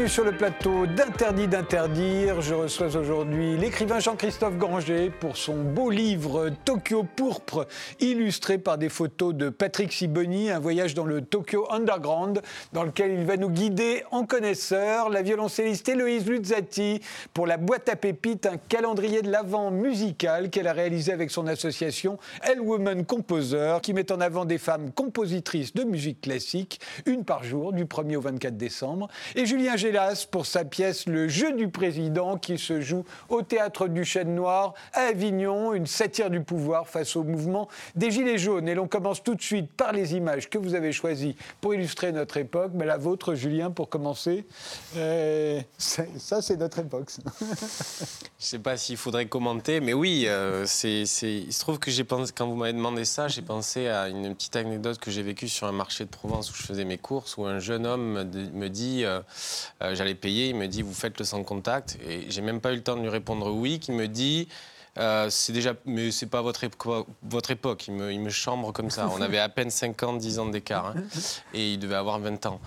Bienvenue sur le plateau d'Interdit d'interdire. Je reçois aujourd'hui l'écrivain Jean-Christophe Granger pour son beau livre Tokyo pourpre, illustré par des photos de Patrick Siboni, un voyage dans le Tokyo Underground, dans lequel il va nous guider en connaisseur. La violoncelliste Héloïse Luzzati pour la boîte à pépites, un calendrier de l'avant musical qu'elle a réalisé avec son association Elle Woman Composer, qui met en avant des femmes compositrices de musique classique, une par jour, du 1er au 24 décembre. Et Julien Gélas pour sa pièce Le jeu du président qui se joue au théâtre du Chêne Noir à Avignon, une satire du pouvoir face au mouvement des Gilets jaunes. Et l'on commence tout de suite par les images que vous avez choisies pour illustrer notre époque. Mais la vôtre, Julien, pour commencer, euh, ça c'est notre époque. Je ne sais pas s'il faudrait commenter, mais oui, euh, il se trouve que quand vous m'avez demandé ça, j'ai pensé à une petite anecdote que j'ai vécue sur un marché de Provence où je faisais mes courses, où un jeune homme me dit euh, euh, j'allais payer. Il me dit, vous faites le sans contact. Et j'ai même pas eu le temps de lui répondre oui. Qui me dit, euh, c'est déjà, mais c'est pas votre, votre époque. Il me, il me, chambre comme ça. On avait à peine 5 ans, 10 ans d'écart. Hein. et il devait avoir 20 ans.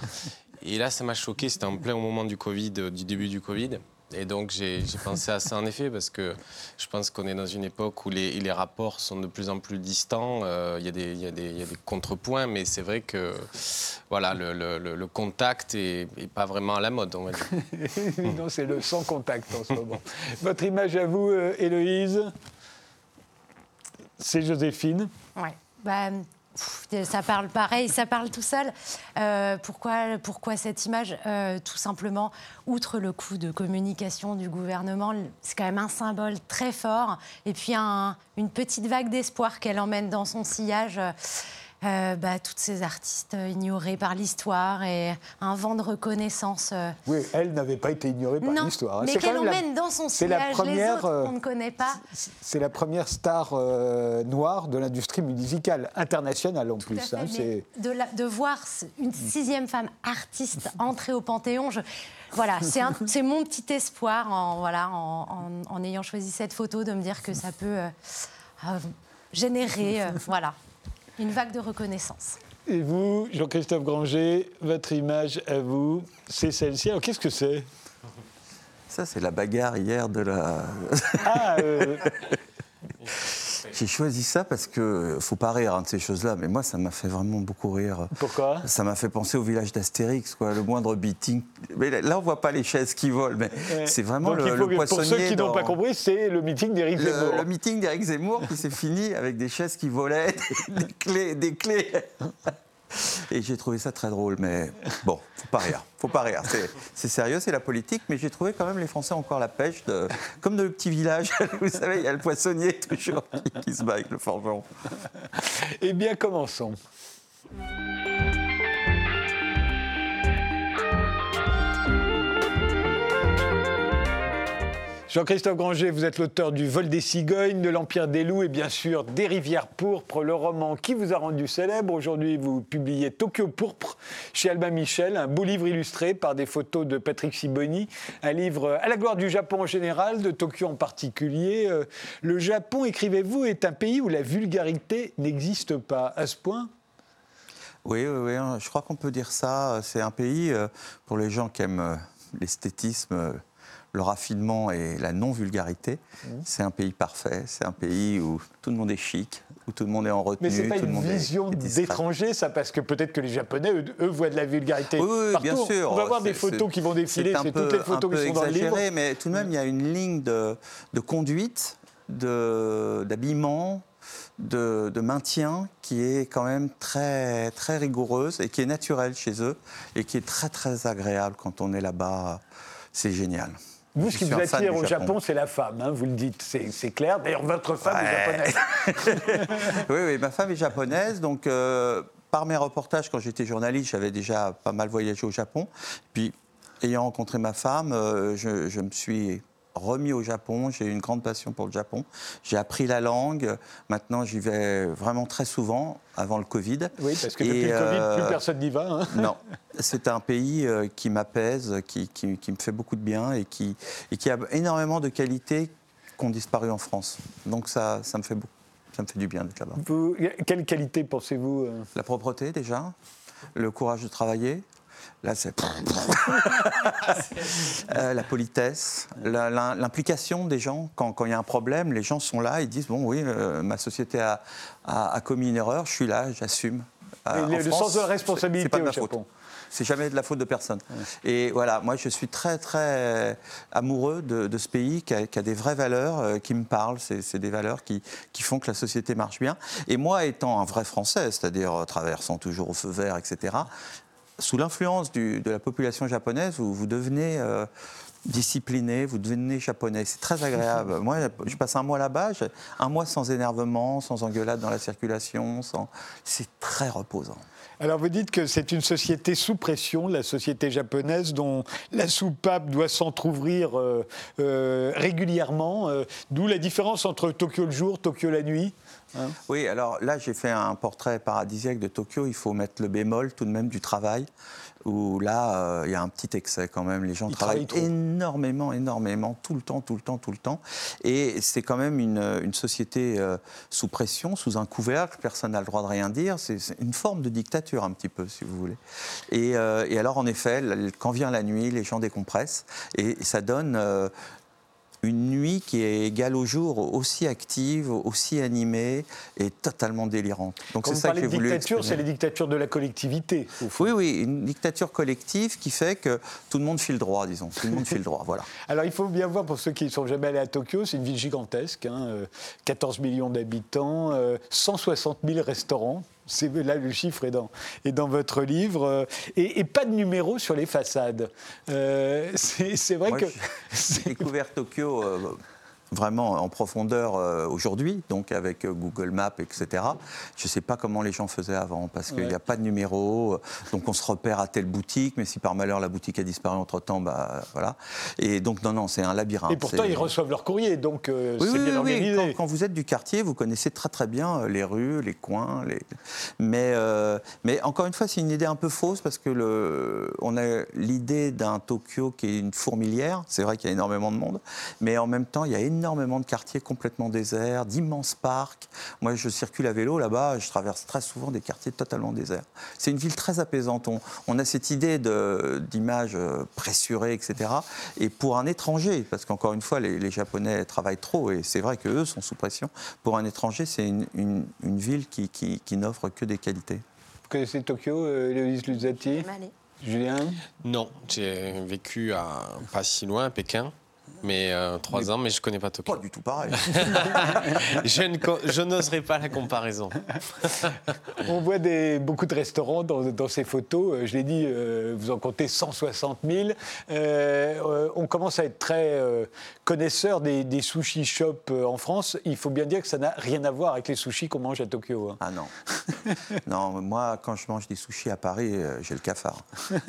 Et là, ça m'a choqué. C'était en plein moment du Covid, du début du Covid. Et donc j'ai pensé à ça en effet, parce que je pense qu'on est dans une époque où les, les, rapports sont de plus en plus distants. Euh, il y, y, a des contrepoints, mais c'est vrai que voilà, le, le, le contact n'est pas vraiment à la mode, on va dire. non, c'est le sans contact en ce moment. Votre image à vous, euh, Héloïse? C'est Joséphine? Oui. Bah, ça parle pareil, ça parle tout seul. Euh, pourquoi, pourquoi cette image euh, Tout simplement, outre le coup de communication du gouvernement, c'est quand même un symbole très fort. Et puis une petite vague d'espoir qu'elle emmène dans son sillage. Euh, bah, toutes ces artistes ignorés par l'histoire et un vent de reconnaissance. Euh. Oui, elle n'avait pas été ignorée par l'histoire. Hein. Mais qu'elle emmène dans son sillage la première, les autres euh, qu'on ne connaît pas. C'est la première star noire de l'industrie musicale internationale en plus. Hein, de, de, voir une sixième femme artiste entrer au Panthéon, je, voilà, c'est mon petit espoir en, voilà, en, en, ayant choisi cette photo de me dire que ça peut générer, voilà une vague de reconnaissance. Et vous, Jean-Christophe Granger, votre image à vous, c'est celle-ci. Alors qu'est-ce que c'est? Ça, c'est la bagarre hier de la. Ah, euh, J'ai choisi ça parce que faut pas rire hein, de ces choses-là, mais moi ça m'a fait vraiment beaucoup rire. Pourquoi? Ça m'a fait penser au village d'Astérix, quoi. Le moindre beating. Mais là on voit pas les chaises qui volent, mais c'est vraiment le, le, poissonnier. Pour ceux qui n'ont pas compris, c'est le meeting d'Éric Zemmour. Le meeting d'Éric Zemmour qui s'est fini avec des chaises qui volaient, des clés, des clés. Et j'ai trouvé ça très drôle, mais bon, faut pas rire, faut pas rire. C'est sérieux, c'est la politique, mais j'ai trouvé quand même les Français encore la pêche, de, comme de le petit village. Vous savez, il y a le poissonnier toujours qui, qui se bat avec le forgeron. Eh bien, commençons. Jean-Christophe Granger, vous êtes l'auteur du Vol des cigognes, de l'Empire des loups et bien sûr des Rivières pourpres, le roman qui vous a rendu célèbre. Aujourd'hui, vous publiez Tokyo pourpre chez Albin Michel, un beau livre illustré par des photos de Patrick Siboni, un livre à la gloire du Japon en général, de Tokyo en particulier. Euh, le Japon, écrivez-vous, est un pays où la vulgarité n'existe pas à ce point? Oui, oui, oui, hein. je crois qu'on peut dire ça. C'est un pays, euh, pour les gens qui aiment euh, l'esthétisme, le raffinement et la non-vulgarité. Mmh. C'est un pays parfait, c'est un pays où tout le monde est chic, où tout le monde est en retenue. Mais c'est pas une vision d'étranger, ça, parce que peut-être que les Japonais, eux, voient de la vulgarité. Oui, bien sûr. On va voir des photos qui vont défiler, c'est toutes les photos qui sont dans le livre. Mais tout de même, il y a une ligne de, de conduite, d'habillement, de, de, maintien qui est quand même très, très rigoureuse et qui est naturelle chez eux et qui est très très agréable quand on est là-bas. C'est génial. Vous, ce qui vous attire au Japon, c'est la femme, hein, vous le dites, c'est clair. D'ailleurs, votre femme est japonaise. oui, oui, ma femme est japonaise, donc euh, par mes reportages, quand j'étais journaliste, j'avais déjà pas mal voyagé au Japon. Puis, ayant rencontré ma femme, euh, je, je me suis remis au Japon, j'ai une grande passion pour le Japon. J'ai appris la langue, maintenant j'y vais vraiment très souvent, avant le Covid. Oui, parce que depuis le Covid, plus euh, personne n'y va. Hein. Non, c'est un pays euh, qui m'apaise, qui, qui, me fait beaucoup de bien et qui, et qui a énormément de qualités qui ont disparu en France. Donc ça, ça me fait beaucoup. Ça me fait du bien d'être là-bas. Quelle qualité pensez-vous euh? La propreté déjà, le courage de travailler, Là, c'est Euh, la politesse, l'implication des gens. Quand il y a un problème, les gens sont là, ils disent bon, oui, euh, ma société a, a- a commis une erreur, je suis là, j'assume. Euh, le- France, sens de la responsabilité c'est pas de ma faute. Japon. C'est jamais de la faute de personne. Et voilà, moi je suis très très amoureux de, de ce pays qui a, qui a des vraies valeurs qui me parlent. C'est des valeurs qui, qui font que la société marche bien. Et moi étant un vrai Français, c'est-à-dire traversant toujours au feu vert, etc., sous l'influence de la population japonaise, vous, devenez euh, discipliné, vous devenez japonais. C'est très agréable. Moi, je passe un mois là-bas, un mois sans énervement, sans engueulade dans la circulation. C'est très reposant. Alors vous dites que c'est une société sous pression, la société japonaise, dont la soupape doit s'entr'ouvrir euh, euh, régulièrement, d'où la différence entre Tokyo le jour, Tokyo la nuit? Hein. Oui, alors là, j'ai fait un portrait paradisiaque de Tokyo. Il faut mettre le bémol tout de même du travail, où là, euh, il y a un petit excès quand même. Les gens Ils travaillent énormément, énormément, tout le temps, tout le temps, tout le temps. Et c'est quand même une, une société euh, sous pression, sous un couvercle. Personne n'a le droit de rien dire. C'est une forme de dictature, un petit peu, si vous voulez. Et, euh, et alors, en effet, quand vient la nuit, les gens décompressent. Et, ça donne. Euh, une nuit qui est égale au jour, aussi active, aussi animée et totalement délirante. Donc c'est ça que j'ai voulu dictature, c'est les dictatures de la collectivité. Oui, oui, une dictature collective qui fait que tout le monde file droit, disons. Tout le monde file droit, voilà. Alors il faut bien voir, pour ceux qui ne sont jamais allés à Tokyo, c'est une ville gigantesque, hein, euh, 14 millions d'habitants, euh, 160 000 restaurants. C'est là le chiffre est dans, est dans votre livre euh, et, et pas de numéro sur les façades. Euh, c'est vrai Moi, que J'ai découvert Tokyo euh, vraiment en profondeur euh, aujourd'hui, donc avec euh, Google Maps, etc. Je ne sais pas comment les gens faisaient avant, parce qu'il n'y Ouais. a pas de numéro, euh, donc on se repère à telle boutique, mais si par malheur la boutique a disparu entre-temps, bah voilà. Et donc non, non, c'est un labyrinthe. et pourtant ils reçoivent leur courrier, donc euh, Oui, c'est oui, bien oui, organisé. Quand, quand vous êtes du quartier, vous connaissez très très bien les rues, les coins. Les... Mais, euh, mais encore une fois, c'est une idée un peu fausse parce que le, on a l'idée d'un Tokyo qui est une fourmilière. C'est vrai qu'il y a énormément de monde, mais en même temps, il y a énormément de quartiers complètement déserts, d'immenses parcs. Moi, je circule à vélo là-bas, je traverse très souvent des quartiers totalement déserts. C'est une ville très apaisante. On, on a cette idée d'image euh, pressurée, etc. Et pour un étranger, parce qu'encore une fois, les, les Japonais travaillent trop, et c'est vrai qu'eux sont sous pression, pour un étranger, c'est une, une- une ville qui, qui- qui n'offre que des qualités. Vous connaissez Tokyo, euh, Héloïse Luzati. Julien? Non, j'ai vécu à pas si loin, à Pékin, mais euh, trois ans, mais je connais pas Tokyo. Pas du tout pareil. Je ne je n'oserais pas la comparaison. On voit des, beaucoup de restaurants dans, dans ces photos. Euh, Je l'ai dit, euh, vous en comptez 160 000. Euh, on commence à être très euh, connaisseur des, des sushi shops en France. Il faut bien dire que ça n'a rien à voir avec les sushis qu'on mange à Tokyo. hein. Ah non. non, moi, quand je mange des sushis à Paris, j'ai le cafard.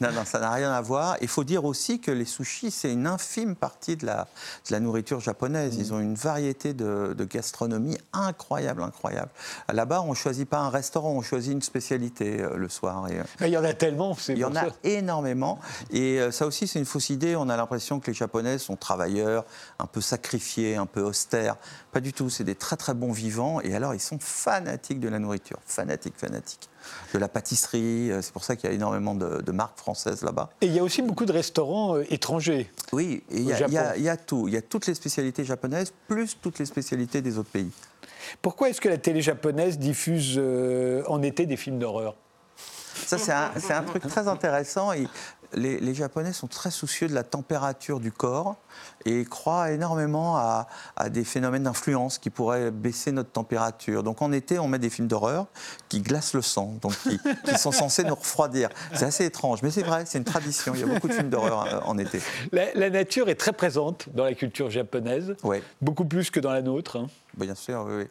Non, non, ça n'a rien à voir. Il faut dire aussi que les sushis, c'est une infime partie de la, de la nourriture japonaise. Ils ont une variété de, de gastronomie incroyable, incroyable. Là-bas, on ne choisit pas un restaurant, on choisit une spécialité euh, le soir. Et, euh, Mais Il y en a tellement, c'est il y en a énormément. Et euh, ça aussi, c'est une fausse idée. On a l'impression que les Japonais sont travailleurs, un peu sacrifiés, un peu austères. Pas du tout. C'est des très, très bons vivants. Et alors, ils sont fanatiques de la nourriture. Fanatiques, fanatiques. De la pâtisserie. Euh, C'est pour ça qu'il y a énormément de, de marques françaises là-bas. Et il y a aussi beaucoup de restaurants euh, étrangers. Oui, il y, a- y y tout. Il y a toutes les spécialités japonaises, plus toutes les spécialités des autres pays. Pourquoi est-ce que la télé japonaise diffuse euh, en été des films d'horreur? Ça, c'est un, truc très intéressant. Et les, les Japonais sont très soucieux de la température du corps et croient énormément à, à des phénomènes d'influence qui pourraient baisser notre température. Donc en été, on met des films d'horreur qui glacent le sang, donc qui, qui sont censés nous refroidir. C'est assez étrange, mais c'est vrai, c'est une tradition. Il y a beaucoup de films d'horreur euh, en été. la, la nature est très présente dans la culture japonaise, Ouais. beaucoup plus que dans la nôtre. hein. Bien sûr, oui. oui.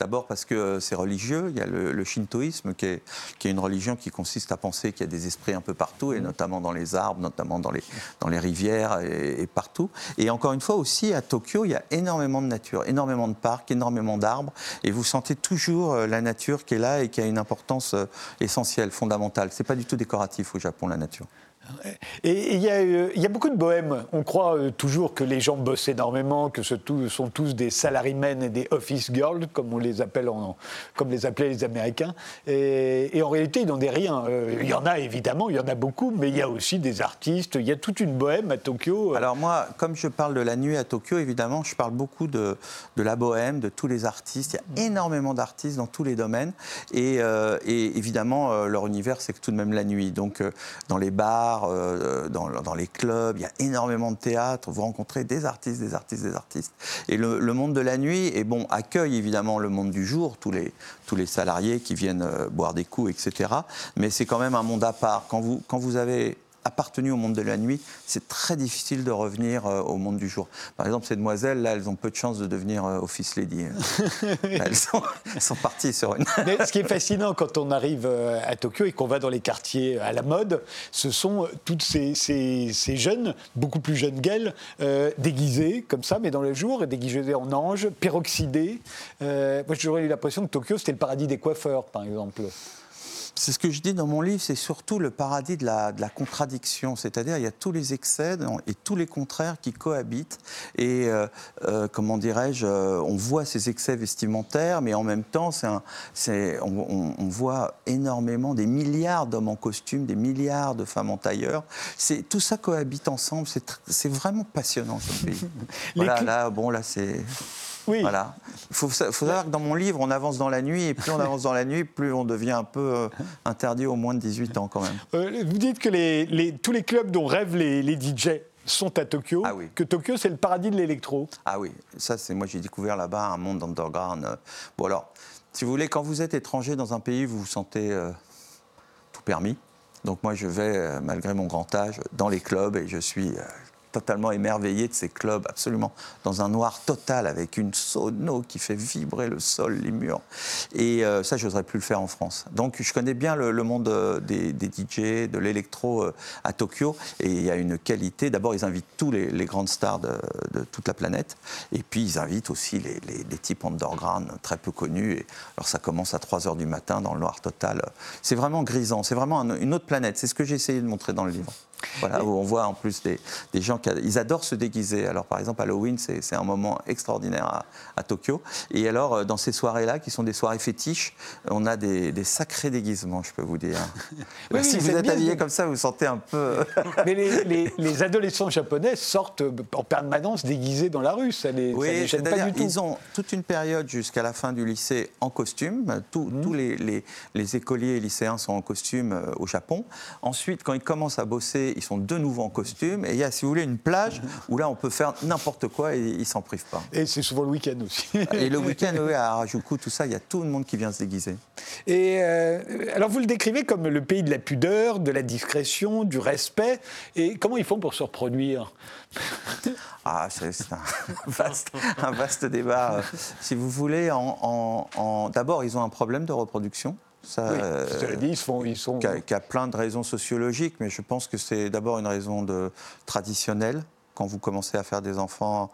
D'abord parce que euh, c'est religieux. Il y a le, le shintoïsme qui est, qui est une religion qui consiste à penser qu'il y a des esprits un peu partout, et notamment dans les arbres, notamment dans les, dans les rivières et, et partout. Et encore une fois aussi, à Tokyo, il y a énormément de nature, énormément de parcs, énormément d'arbres. Et vous sentez toujours euh, la nature qui est là et qui a une importance euh, essentielle, fondamentale. C'est pas du tout décoratif au Japon, la nature. Et il y, a beaucoup de bohèmes. On croit euh, toujours que les gens bossent énormément, que ce sont tous des salarymen et des office girls, comme on les appelle, comme les appelaient les Américains. Et, en réalité, ils n'en est rien. Euh, il y en a évidemment, il y en a beaucoup, mais il y a aussi des artistes. Il y a toute une bohème à Tokyo. Alors moi, comme je parle de la nuit à Tokyo, évidemment, je parle beaucoup de, de la bohème, de tous les artistes. Il y a énormément d'artistes dans tous les domaines. Et, euh, et évidemment, leur univers, c'est tout de même la nuit. Donc, dans les bars, euh, dans, les clubs, il y a énormément de théâtre, vous rencontrez des artistes, des artistes, des artistes. Et le, monde de la nuit, et bon, accueille évidemment le monde du jour, tous les, tous les salariés qui viennent euh, boire des coups, etc. Mais c'est quand même un monde à part. Quand vous, quand vous avez appartenu au monde de la nuit, c'est très difficile de revenir euh, au monde du jour. Par exemple, ces demoiselles, là, elles ont peu de chances de devenir euh, office lady. elles, sont, parties sur une. Mais ce qui est fascinant quand on arrive euh, à Tokyo et qu'on va dans les quartiers à la mode, ce sont toutes ces, ces, jeunes, beaucoup plus jeunes qu'elles, déguisées comme ça, mais dans le jour, et déguisées en anges, peroxydées. moi, j'aurais eu l'impression que Tokyo, c'était le paradis des coiffeurs, par exemple. C'est ce que je dis dans mon livre, c'est surtout le paradis de la, contradiction, c'est-à-dire il y a tous les excès et tous les contraires qui cohabitent. Et euh, euh, comment dirais-je, euh, on voit ces excès vestimentaires, mais en même temps, un, on, on, voit énormément des milliards d'hommes en costume, des milliards de femmes en tailleur. Tout ça cohabite ensemble, c'est vraiment passionnant ce pays. voilà, là, bon, là, c'est. Oui. Voilà. Il faut, savoir que dans mon livre, on avance dans la nuit, et plus on avance dans la nuit, plus on devient un peu euh, interdit aux moins de 18 ans quand même. Euh, vous dites que les, tous les clubs dont rêvent les, DJ sont à Tokyo, ah que Tokyo c'est le paradis de l'électro. Ah oui, ça c'est moi j'ai découvert là-bas un monde underground. Bon alors, si vous voulez, quand vous êtes étranger dans un pays, vous vous sentez euh, tout permis. Donc moi je vais, malgré mon grand âge, dans les clubs et je suis totalement émerveillé de ces clubs, absolument dans un noir total, avec une sono qui fait vibrer le sol, les murs. Et euh, ça, je n'oserais plus le faire en France. Donc, je connais bien le, monde euh, des, DJ, de l'électro euh, à Tokyo, et il y a une qualité. D'abord, ils invitent tous les, grandes stars de, toute la planète, et puis ils invitent aussi les, types underground très peu connus. Alors, ça commence à 3 h du matin dans le noir total. C'est vraiment grisant, c'est vraiment une autre planète. C'est ce que j'ai essayé de montrer dans le livre. Voilà, où on voit en plus des, gens qui ils adorent se déguiser. Alors par exemple, Halloween, c'est un moment extraordinaire à, Tokyo. Et alors, euh, dans ces soirées-là, qui sont des soirées fétiches, on a des, sacrés déguisements, je peux vous dire. si vous êtes habillé comme ça, vous, sentez un peu. Mais les, adolescents japonais sortent en permanence déguisés dans la rue. Ça les, oui, ça pas du tout. Ils ont toute une période jusqu'à la fin du lycée en costume. Mhm. Tous les, les, écoliers et lycéens sont en costume euh, au Japon. Ensuite, quand ils commencent à bosser, ils sont de nouveau en costume. Et il y a, si vous voulez, une plage où là, on peut faire n'importe quoi et ils s'en privent pas. Et c'est souvent le week-end aussi. et le week-end, oui, à Harajuku, tout ça, il y a tout le monde qui vient se déguiser. Et euh, alors, vous le décrivez comme le pays de la pudeur, de la discrétion, du respect. Et comment ils font pour se reproduire? Ah, c'est un vaste, un vaste, débat. Si vous voulez, en, en, d'abord, ils ont un problème de reproduction. Ça, oui, dit, ils, font, ils sont... Qui a, plein de raisons sociologiques, mais je pense que c'est d'abord une raison de, traditionnelle. Quand vous commencez à faire des enfants,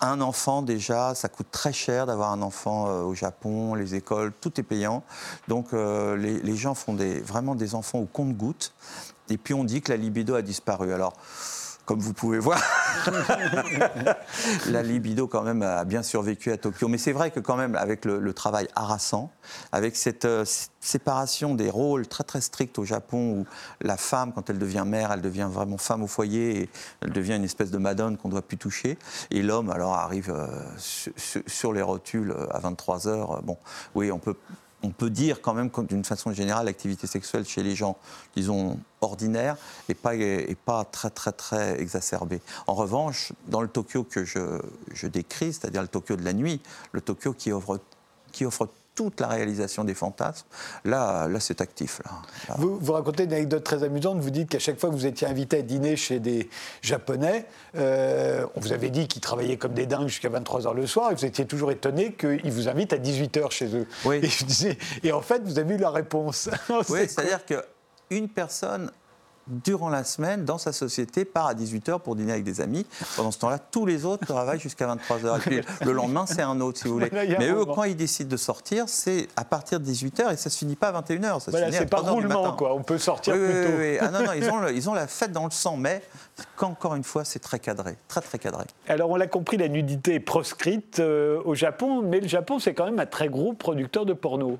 un enfant déjà, ça coûte très cher d'avoir un enfant euh, au Japon, les écoles, tout est payant. Donc euh, les, les, gens font des, vraiment des enfants au compte-gouttes. Et puis on dit que la libido a disparu. Alors, comme vous pouvez voir. la libido, quand même, a bien survécu à Tokyo. Mais c'est vrai que, quand même, avec le, travail harassant, avec cette euh, séparation des rôles très, très stricts au Japon, où la femme, quand elle devient mère, elle devient vraiment femme au foyer, et elle devient une espèce de madone qu'on ne doit plus toucher. Et l'homme, alors, arrive euh, sur, les rotules euh, à 23 heures. Bon, oui, on peut on peut dire quand même d'une façon générale, l'activité sexuelle chez les gens, disons, ordinaires, n'est pas, très, très, très exacerbée. En revanche, dans le Tokyo que je, décris, c'est-à-dire le Tokyo de la nuit, le Tokyo qui offre toute la réalisation des fantasmes, là, là c'est actif. Là. Vous, vous, racontez une anecdote très amusante. Vous dites qu'à chaque fois que vous étiez invité à dîner chez des Japonais, euh, on vous avait dit qu'ils travaillaient comme des dingues jusqu'à 23h le soir, et vous étiez toujours étonné qu'ils vous invitent à 18h chez eux. Oui. Et, et en fait, vous avez eu la réponse. oui, c'est-à-dire qu'une personne durant la semaine, dans sa société, part à 18h pour dîner avec des amis. Pendant ce temps-là, tous les autres travaillent jusqu'à 23h. Et puis le lendemain, c'est un autre, si vous voulez. Là, il y a un Mais eux, moment. quand ils décident de sortir, c'est à partir de 18h et ça se finit pas à 21h. Ça se Voilà, c'est pas 3 heures du roulement, quoi. On peut sortir Oui, plus tôt. oui. Ah non, non, ils ont, le- ils ont la fête dans le sang, mais qu'encore une fois, c'est très cadré, très très cadré. Alors, on l'a compris, la nudité est proscrite euh, au Japon, mais le Japon, c'est quand même un très gros producteur de porno.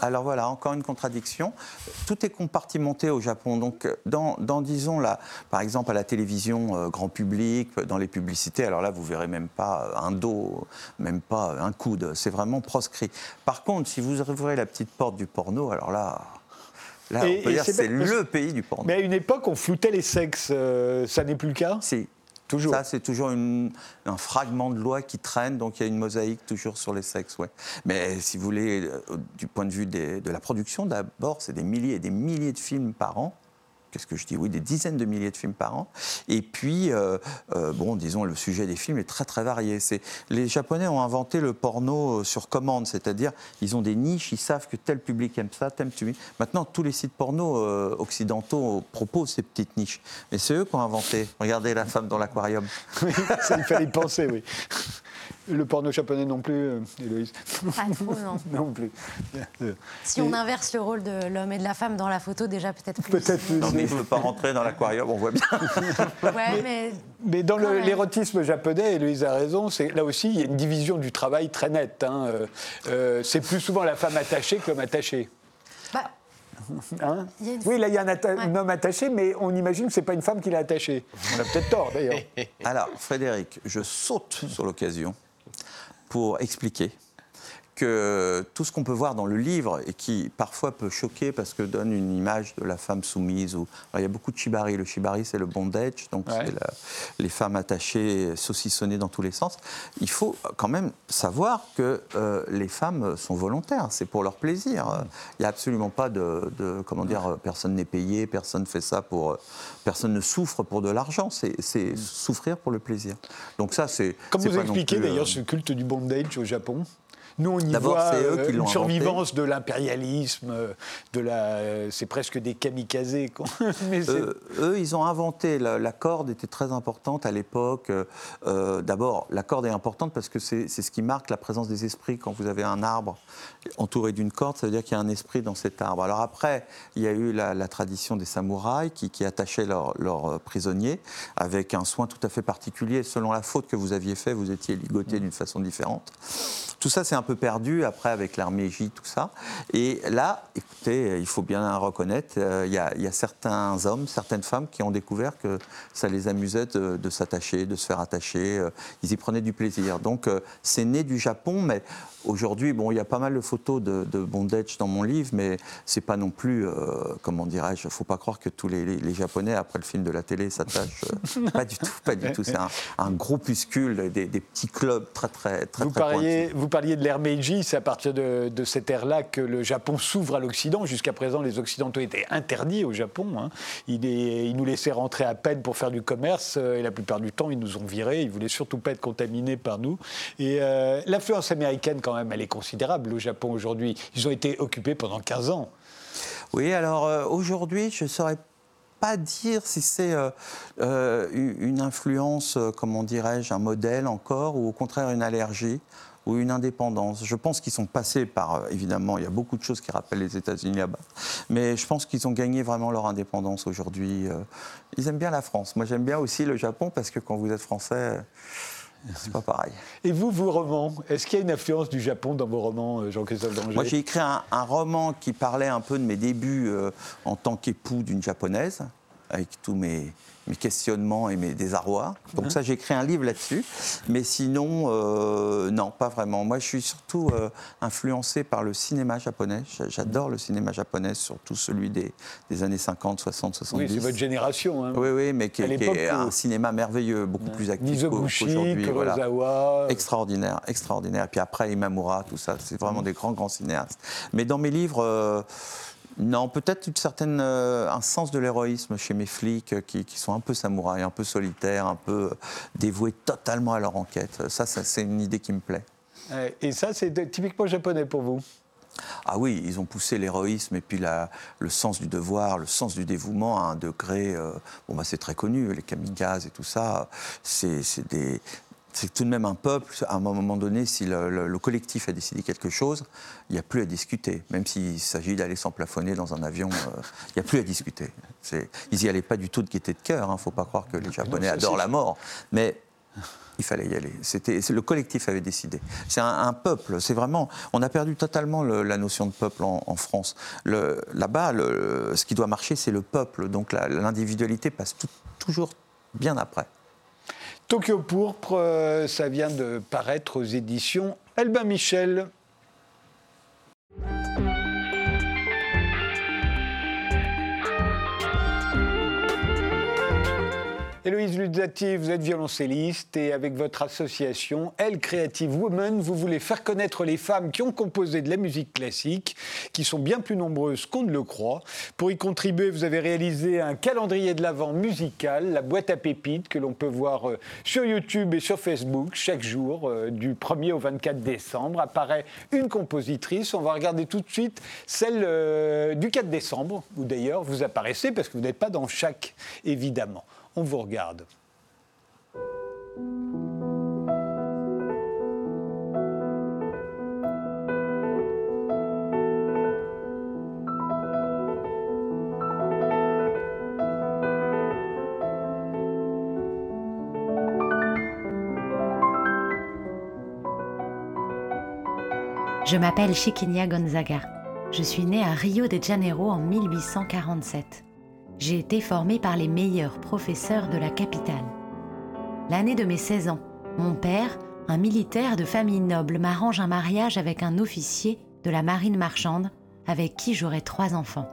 Alors voilà, encore une contradiction. Tout est compartimenté au Japon. Donc, dans, dans, disons, là, par exemple, à la télévision euh, grand public, dans les publicités, alors là, vous verrez même pas un dos, même pas un coude. C'est vraiment proscrit. Par contre, si vous ouvrez la petite porte du porno, alors là, là Et- on peut dire c'est le pays du porno. Mais à une époque, on floutait les sexes. euh, ça n'est plus le cas? Si. Ça, c'est toujours un fragment de loi qui traîne, donc il y a une mosaïque toujours sur les sexes. Mais si vous voulez, euh, du point de vue de la production, d'abord, c'est des milliers et des milliers de films par an. Qu'est-ce que je dis Oui, des dizaines de milliers de films par an. Et puis, euh, euh, bon, disons, le sujet des films est très très varié. C'est les Japonais ont inventé le porno euh, sur commande, c'est-à-dire ils ont des niches, ils savent que tel public aime ça, tel public. Maintenant, tous les sites porno euh, occidentaux proposent ces petites niches, mais c'est eux qui ont inventé. Regardez la femme dans l'aquarium. Oui, ça, il fallait y penser, oui. Le porno japonais non plus, euh, Héloïse Pas trop, non. Non plus. Si on inverse le rôle de l'homme et de la femme dans la photo, déjà peut-être plus. Peut-être plus. Non, mais il ne veut pas rentrer dans l'aquarium, on voit bien. Ouais, mais Mais dans Quand le- même. l'érotisme japonais, Héloïse a raison, c'est là aussi, il y a une division du travail très nette. hein. Euh, euh, c'est plus souvent la femme attachée que l'homme attaché. bah, Hein une- oui, là, il y a un, atta- Ouais. un homme attaché, mais on imagine que ce n'est pas une femme qui l'a attaché. On a peut-être tort, d'ailleurs. Alors, Frédéric, je saute sur l'occasion pour expliquer que tout ce qu'on peut voir dans le livre et qui parfois peut choquer parce que donne une image de la femme soumise. Ou... Alors, il y a beaucoup de shibari. Le shibari, c'est le bondage, donc Ouais. c'est la- les femmes attachées, saucissonnées dans tous les sens. Il faut quand même savoir que euh, les femmes sont volontaires, c'est pour leur plaisir. Il n'y a absolument pas de, de- comment dire, personne n'est payé, personne fait ça pour, personne ne souffre pour de l'argent. C'est c'est souffrir pour le plaisir. Donc ça, c'est Comme vous expliquez plus, euh, d'ailleurs ce culte du bondage au Japon nous, on y voit eux euh, qui une inventé. survivance de l'impérialisme, euh, de la, euh, c'est presque des kamikazes. Mais Euh, eux, ils ont inventé, la, la corde était très importante à l'époque. Euh, D'abord, la corde est importante parce que c'est ce qui marque la présence des esprits. Quand vous avez un arbre entouré d'une corde, ça veut dire qu'il y a un esprit dans cet arbre. Alors après, il y a eu la, la tradition des samouraïs qui, qui attachaient leurs prisonniers avec un soin tout à fait particulier. Selon la faute que vous aviez fait, vous étiez ligoté d'une façon différente. Tout ça, c'est un peu perdu après avec l'armée J, tout ça. Et là, écoutez, il faut bien reconnaître, euh, il y, a- certains hommes, certaines femmes qui ont découvert que ça les amusait de, de s'attacher, de se faire attacher. euh, Ils y prenaient du plaisir. Donc, euh, c'est né du Japon, mais aujourd'hui, bon, il y a pas mal de photos de, de bondage dans mon livre, mais c'est pas non plus, euh, comment dirais-je, faut pas croire que tous les, les- les Japonais, après le film de la télé, s'attachent. euh, pas du tout, pas du tout. C'est un, un groupuscule, des, des petits clubs très, très, très, vous, très parliez, vous parliez de l'ère Meiji, c'est à partir de, de cette ère-là que le Japon s'ouvre à l'Occident. Jusqu'à présent, les Occidentaux étaient interdits au Japon. hein. Ils, ils nous laissaient rentrer à peine pour faire du commerce euh, et la plupart du temps, ils nous ont virés. Ils voulaient surtout pas être contaminés par nous. Et euh, l'influence américaine, quand même, elle est considérable au Japon aujourd'hui. Ils ont été occupés pendant 15 ans. Oui, alors euh, aujourd'hui, je ne saurais pas dire si c'est euh, euh, une influence, comment dirais-je, un modèle encore, ou au contraire une allergie ou une indépendance. Je pense qu'ils sont passés par, évidemment, il y a beaucoup de choses qui rappellent les États-Unis là-bas, mais je pense qu'ils ont gagné vraiment leur indépendance aujourd'hui. Ils aiment bien la France. Moi, j'aime bien aussi le Japon parce que quand vous êtes français, c'est pas pareil. Et vous, vos romans, est-ce qu'il y a une influence du Japon dans vos romans, euh, Jean-Christophe Danger Moi, j'ai écrit un, un roman qui parlait un peu de mes débuts euh, en tant qu'époux d'une japonaise, avec tous mes, mes questionnements et mes désarrois. Donc ça, j'ai écrit un livre là-dessus. Mais sinon, euh, non, pas vraiment. Moi, je suis surtout euh, influencé par le cinéma japonais. J'a- J'adore le cinéma japonais, surtout celui des, des années 50, 60, 70. Oui, c'est votre génération. hein. Oui, oui, mais qui, qui est un cinéma merveilleux, beaucoup plus actif qu'aujourd'hui. voilà. Kurosawa. Extraordinaire, extraordinaire. Et puis après, Imamura, tout ça, c'est vraiment des grands, grands cinéastes. Mais dans mes livres, euh, non, peut-être une certaine, euh, un sens de l'héroïsme chez mes flics euh, qui, qui sont un peu samouraïs, un peu solitaires, un peu euh, dévoués totalement à leur enquête. Ça, ça c'est une idée qui me plaît. Et ça, c'est typiquement japonais pour vous? Ah oui, ils ont poussé l'héroïsme et puis la, le sens du devoir, le sens du dévouement à un degré. euh, bon, bah, c'est très connu, les kamikazes et tout ça. C'est des. C'est tout de même un peuple, à un moment donné, si le, le- le collectif a décidé quelque chose, il n'y a plus à discuter. Même s'il s'agit d'aller s'emplafonner dans un avion, euh, il n'y a plus à discuter. Ils n'y allaient pas du tout de gaieté de cœur, il ne faut pas croire que les Japonais ça, adorent la mort. Mais il fallait y aller. C'était le collectif avait décidé. C'est un, un peuple. C'est vraiment. On a perdu totalement le- la notion de peuple en, en France. Là-bas, ce qui doit marcher, c'est le peuple. Donc l'individualité passe tout- toujours bien après. Tokyo Pourpre, euh, ça vient de paraître aux éditions Albin Michel. Héloïse Luzzati, vous êtes violoncelliste et avec votre association Elle Creative Women, vous voulez faire connaître les femmes qui ont composé de la musique classique, qui sont bien plus nombreuses qu'on ne le croit. Pour y contribuer, vous avez réalisé un calendrier de l'Avent musical, la boîte à pépites, que l'on peut voir euh, sur YouTube et sur Facebook chaque jour, euh, du 1er au 24 décembre. Apparaît une compositrice. On va regarder tout de suite celle euh, du 4 décembre, où d'ailleurs vous apparaissez, parce que vous n'êtes pas dans chaque, évidemment. On vous regarde. Je m'appelle Chiquinia Gonzaga. Je suis née à Rio de Janeiro en 1847. J'ai été formée par les meilleurs professeurs de la capitale. L'année de mes 16 ans, mon père, un militaire de famille noble, m'arrange un mariage avec un officier de la marine marchande avec qui j'aurai trois enfants.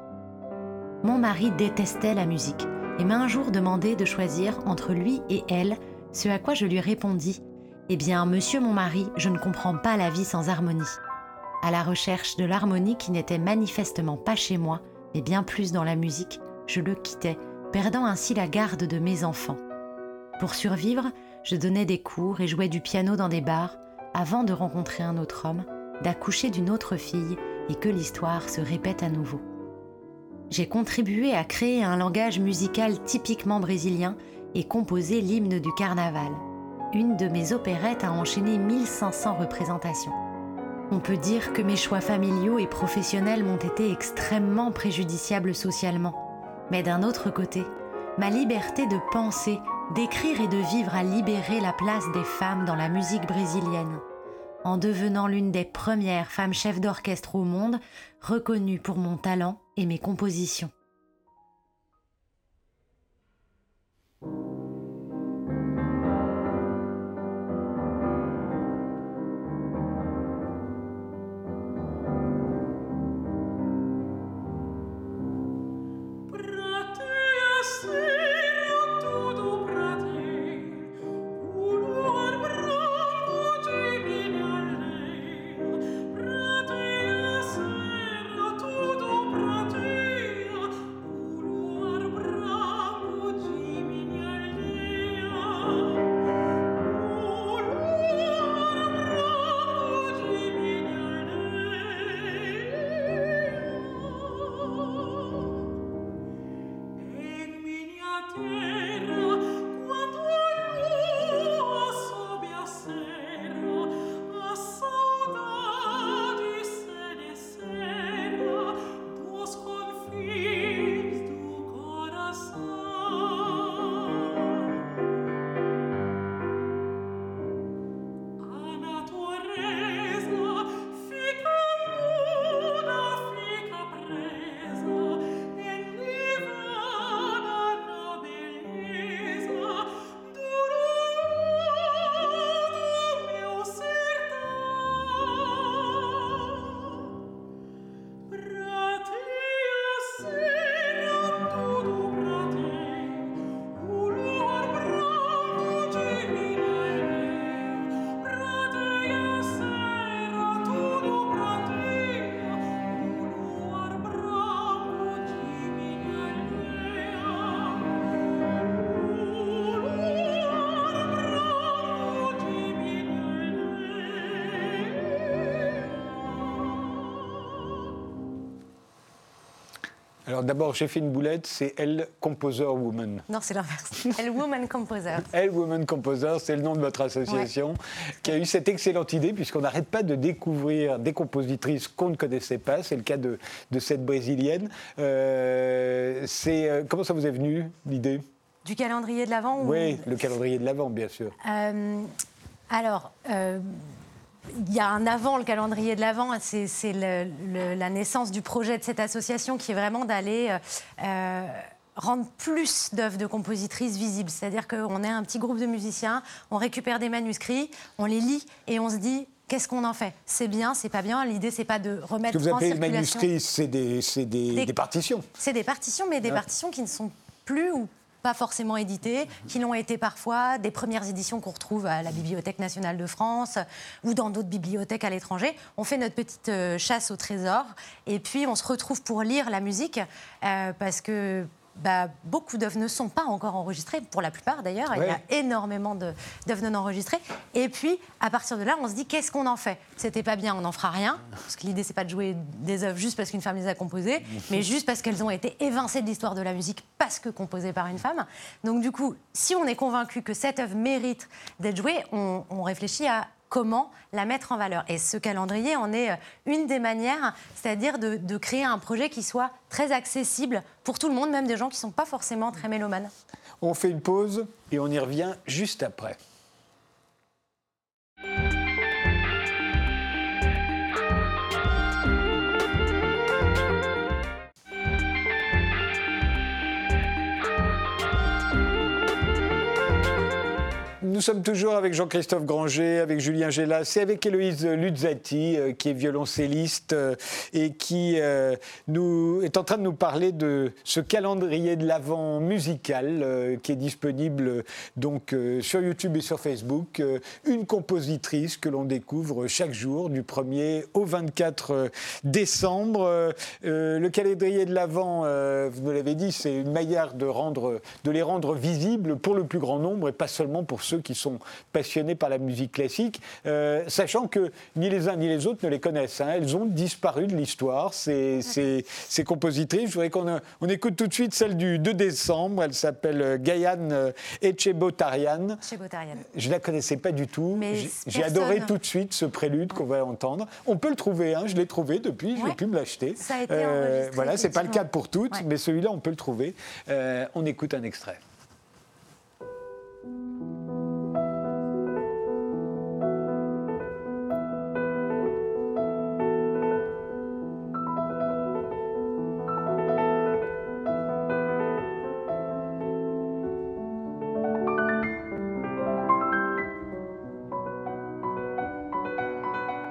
Mon mari détestait la musique et m'a un jour demandé de choisir entre lui et elle, ce à quoi je lui répondis Eh bien, monsieur mon mari, je ne comprends pas la vie sans harmonie à la recherche de l'harmonie qui n'était manifestement pas chez moi, mais bien plus dans la musique, je le quittais, perdant ainsi la garde de mes enfants. Pour survivre, je donnais des cours et jouais du piano dans des bars, avant de rencontrer un autre homme, d'accoucher d'une autre fille et que l'histoire se répète à nouveau. J'ai contribué à créer un langage musical typiquement brésilien et composé l'hymne du carnaval. Une de mes opérettes a enchaîné 1500 représentations. On peut dire que mes choix familiaux et professionnels m'ont été extrêmement préjudiciables socialement. Mais d'un autre côté, ma liberté de penser, d'écrire et de vivre a libéré la place des femmes dans la musique brésilienne, en devenant l'une des premières femmes chefs d'orchestre au monde, reconnue pour mon talent et mes compositions. Alors d'abord, j'ai fait une boulette, c'est Elle Composer Woman. Non, c'est l'inverse. Elle Woman Composer. Elle Woman Composer, c'est le nom de votre association, qui a eu cette excellente idée, puisqu'on n'arrête pas de découvrir des compositrices qu'on ne connaissait pas. C'est le cas de, de cette brésilienne. Euh, c'est, euh, comment ça vous est venu, l'idée? Du calendrier de l'Avent ou- Oui, le calendrier de l'Avent, bien sûr. Euh, alors, euh, il y a un avant le calendrier de l'avant, c'est la naissance du projet de cette association qui est vraiment d'aller euh, euh, rendre plus d'œuvres de compositrices visibles. C'est-à-dire qu'on est un petit groupe de musiciens, on récupère des manuscrits, on les lit et on se dit qu'est-ce qu'on en fait? C'est bien, c'est pas bien. L'idée c'est pas de Ce remettre que vous en appelez le circulation. manuscrit, c'est des, c'est des- Des- des partitions. C'est des partitions, mais des Ouais. partitions qui ne sont plus ou pas forcément éditées, qui l'ont été parfois, des premières éditions qu'on retrouve à la Bibliothèque nationale de France ou dans d'autres bibliothèques à l'étranger. On fait notre petite euh, chasse au trésor et puis on se retrouve pour lire la musique euh, parce que bah, beaucoup d'œuvres ne sont pas encore enregistrées, pour la plupart d'ailleurs. Il y a énormément d'œuvres non enregistrées. Et puis, à partir de là, on se dit qu'est-ce qu'on en fait? C'était pas bien, on n'en fera rien. Parce que l'idée, c'est pas de jouer des œuvres juste parce qu'une femme les a composées, mais juste parce qu'elles ont été évincées de l'histoire de la musique parce que composées par une femme. Donc, du coup, si on est convaincu que cette œuvre mérite d'être jouée, on, on réfléchit à comment la mettre en valeur. Et ce calendrier en est euh, une des manières, c'est-à-dire de, de créer un projet qui soit très accessible pour tout le monde, même des gens qui ne sont pas forcément très mélomanes. On fait une pause et on y revient juste après. Sommes toujours avec Jean-Christophe Granger, avec Julien Gélas et avec Héloïse Luzzati, euh, qui est violoncelliste euh, et qui euh, nous, est en train de nous parler de ce calendrier de l'Avent musical qui est disponible donc sur YouTube et sur Facebook. Une compositrice que l'on découvre chaque jour, du 1er au 24 euh, décembre. Le calendrier de l'Avent, euh, vous nous l'avez dit, c'est une manière de les rendre visibles pour le plus grand nombre et pas seulement pour ceux qui sont passionnés par la musique classique, euh, sachant que ni les uns ni les autres ne les connaissent. hein. Elles ont disparu de l'histoire, ces, ces- ces compositrices. Je voudrais qu'on euh, on écoute tout de suite celle du 2 décembre. Elle s'appelle euh, Gayane euh, Echebotarian. Chez Botarian. Je ne la connaissais pas du tout. Mais J'ai- adoré tout de suite ce prélude qu'on va entendre. On peut le trouver, hein, je l'ai trouvé depuis, je Ouais. pu me l'acheter. Enregistré, Voilà, c'est pas le cas pour toutes, Ouais. mais celui-là, on peut le trouver. Euh, on écoute un extrait.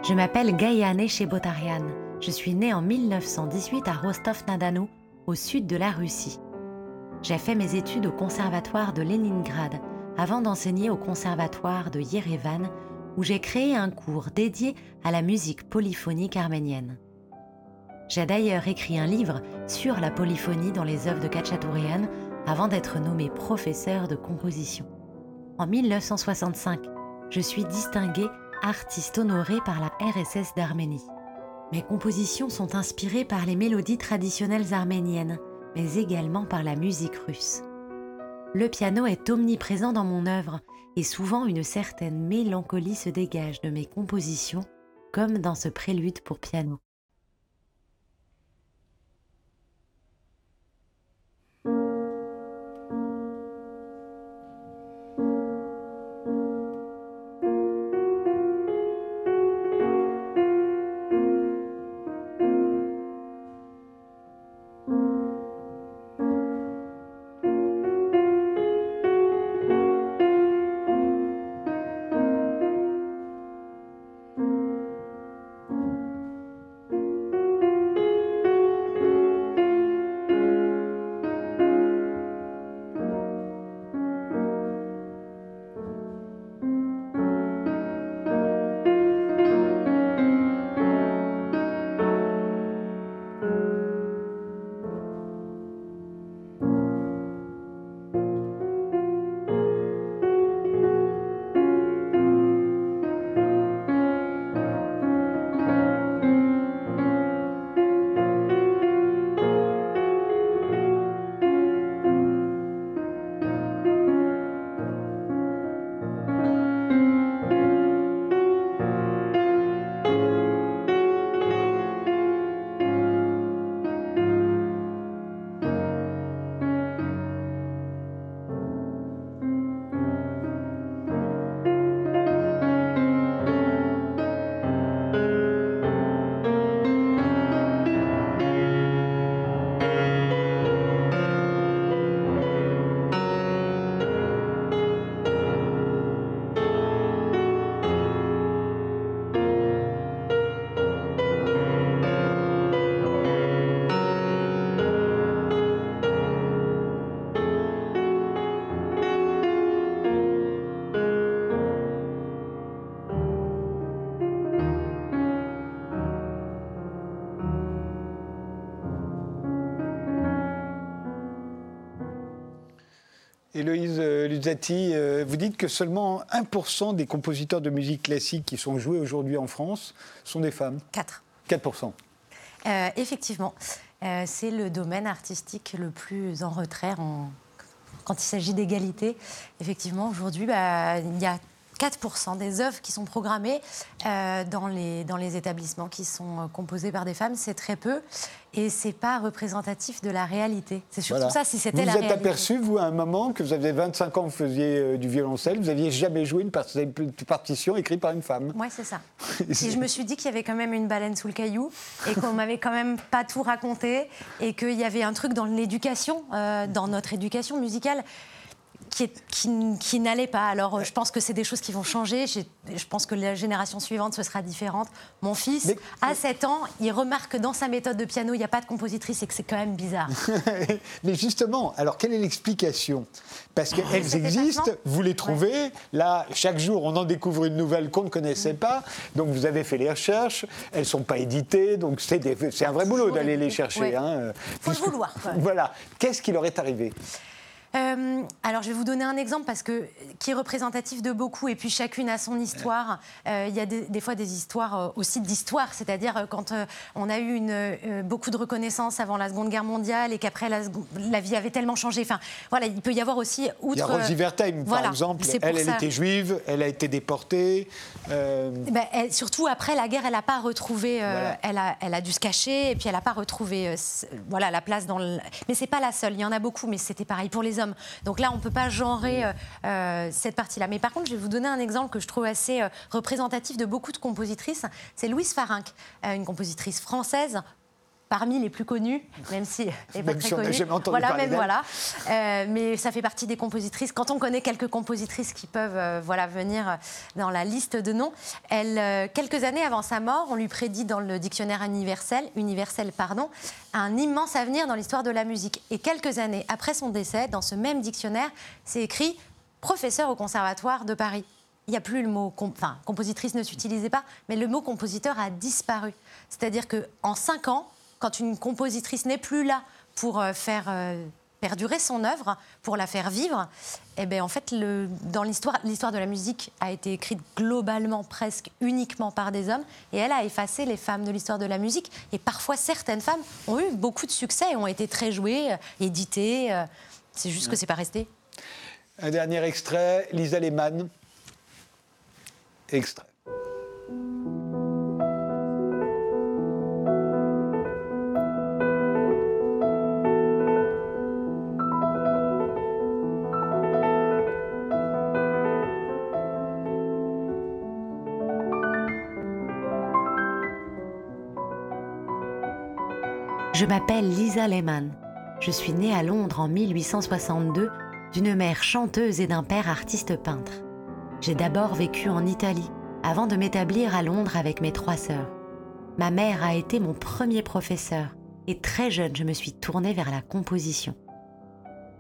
Je m'appelle Gayane Chebotarian. Je suis née en 1918 à Rostov-na-Donou, au sud de la Russie. J'ai fait mes études au conservatoire de Leningrad avant d'enseigner au conservatoire de Yerevan où j'ai créé un cours dédié à la musique polyphonique arménienne. J'ai d'ailleurs écrit un livre sur la polyphonie dans les œuvres de Khatchatourian avant d'être nommé professeur de composition. En 1965, je suis distingué artiste honoré par la RSS d'Arménie. Mes compositions sont inspirées par les mélodies traditionnelles arméniennes, mais également par la musique russe. Le piano est omniprésent dans mon œuvre et souvent une certaine mélancolie se dégage de mes compositions, comme dans ce prélude pour piano. Héloïse euh, Luzzati, euh, vous dites que seulement 1% des compositeurs de musique classique qui sont joués aujourd'hui en France sont des femmes. 4. 4%. Euh, effectivement, euh, c'est le domaine artistique le plus en retrait en- quand il s'agit d'égalité. Effectivement, aujourd'hui, bah, il y a 4% des œuvres qui sont programmées euh, dans, les, dans les établissements qui sont euh, composés par des femmes. C'est très peu et c'est pas représentatif de la réalité. C'est surtout Voilà. ça, si c'était vous la vous êtes réalité. aperçu, vous, à un moment, que vous aviez 25 ans, vous faisiez euh, du violoncelle, vous n'aviez jamais joué une part- une partition écrite par une femme. Oui, c'est ça. Et je me suis dit qu'il y avait quand même une baleine sous le caillou et qu'on m'avait quand même pas tout raconté et qu'il y avait un truc dans l'éducation, euh, dans notre éducation musicale. Qui, qui n'allait pas. Alors, euh, je pense que c'est des choses qui vont changer. Je pense que la génération suivante, ce sera différente. Mon fils, Mais- à 7 ans, il remarque que dans sa méthode de piano, il n'y a pas de compositrice et que c'est quand même bizarre. Mais justement, alors quelle est l'explication? Parce qu'elles existent, vous les trouvez. Là, chaque jour, on en découvre une nouvelle qu'on ne connaissait pas. Donc, vous avez fait les recherches. Elles ne sont pas éditées. Donc, c'est des- un vrai boulot d'aller les chercher. Ouais. hein, Faut le vouloir, quoi. Voilà. Qu'est-ce qui leur est arrivé? Euh, alors, je vais vous donner un exemple parce que qui est représentatif de beaucoup et puis chacune a son histoire. Euh, Il y a des, des fois des histoires euh, aussi d'histoire, c'est-à-dire quand euh, on a eu une, beaucoup de reconnaissance avant la Seconde Guerre mondiale et qu'après la, vie avait tellement changé. Enfin, voilà, il peut y avoir aussi outre. Il y a Rosie Wertheim, par exemple. Elle, elle ça. était juive, elle a été déportée. euh, Ben, elle- surtout après la guerre, elle n'a pas retrouvé. Voilà. elle, a, elle a dû se cacher et puis elle n'a pas retrouvé voilà, la place dans le. Mais c'est pas la seule. Il y en a beaucoup, mais c'était pareil pour les hommes. Donc là, on peut pas genrer euh, euh, cette partie-là. Mais par contre, je vais vous donner un exemple que je trouve assez euh, représentatif de beaucoup de compositrices. C'est Louise Farinck, une compositrice française. Parmi les plus connues, même si elle n'est pas très si connue. voilà, même voilà. Euh, mais ça fait partie des compositrices. Quand on connaît quelques compositrices qui peuvent euh, voilà, venir dans la liste de noms, elle, euh, quelques années avant sa mort, on lui prédit dans le dictionnaire universel, universel pardon, un immense avenir dans l'histoire de la musique. Et quelques années après son décès, dans ce même dictionnaire, c'est écrit professeur au Conservatoire de Paris. Il n'y a plus le mot, enfin, compositrice ne s'utilisait pas, mais le mot compositeur a disparu. C'est-à-dire qu'en cinq ans, quand une compositrice n'est plus là pour euh, faire euh, perdurer son œuvre, pour la faire vivre, eh ben, en fait, le- dans l'histoire, l'histoire de la musique a été écrite globalement, presque uniquement par des hommes, et elle a effacé les femmes de l'histoire de la musique. Et parfois, certaines femmes ont eu beaucoup de succès ont été très jouées, euh, éditées. c'est juste que c'est pas resté. Un dernier extrait, Lisa Lehmann. Extrait. Je m'appelle Lisa Lehman. Je suis née à Londres en 1862 d'une mère chanteuse et d'un père artiste peintre. J'ai d'abord vécu en Italie avant de m'établir à Londres avec mes trois sœurs. Ma mère a été mon premier professeur et très jeune je me suis tournée vers la composition.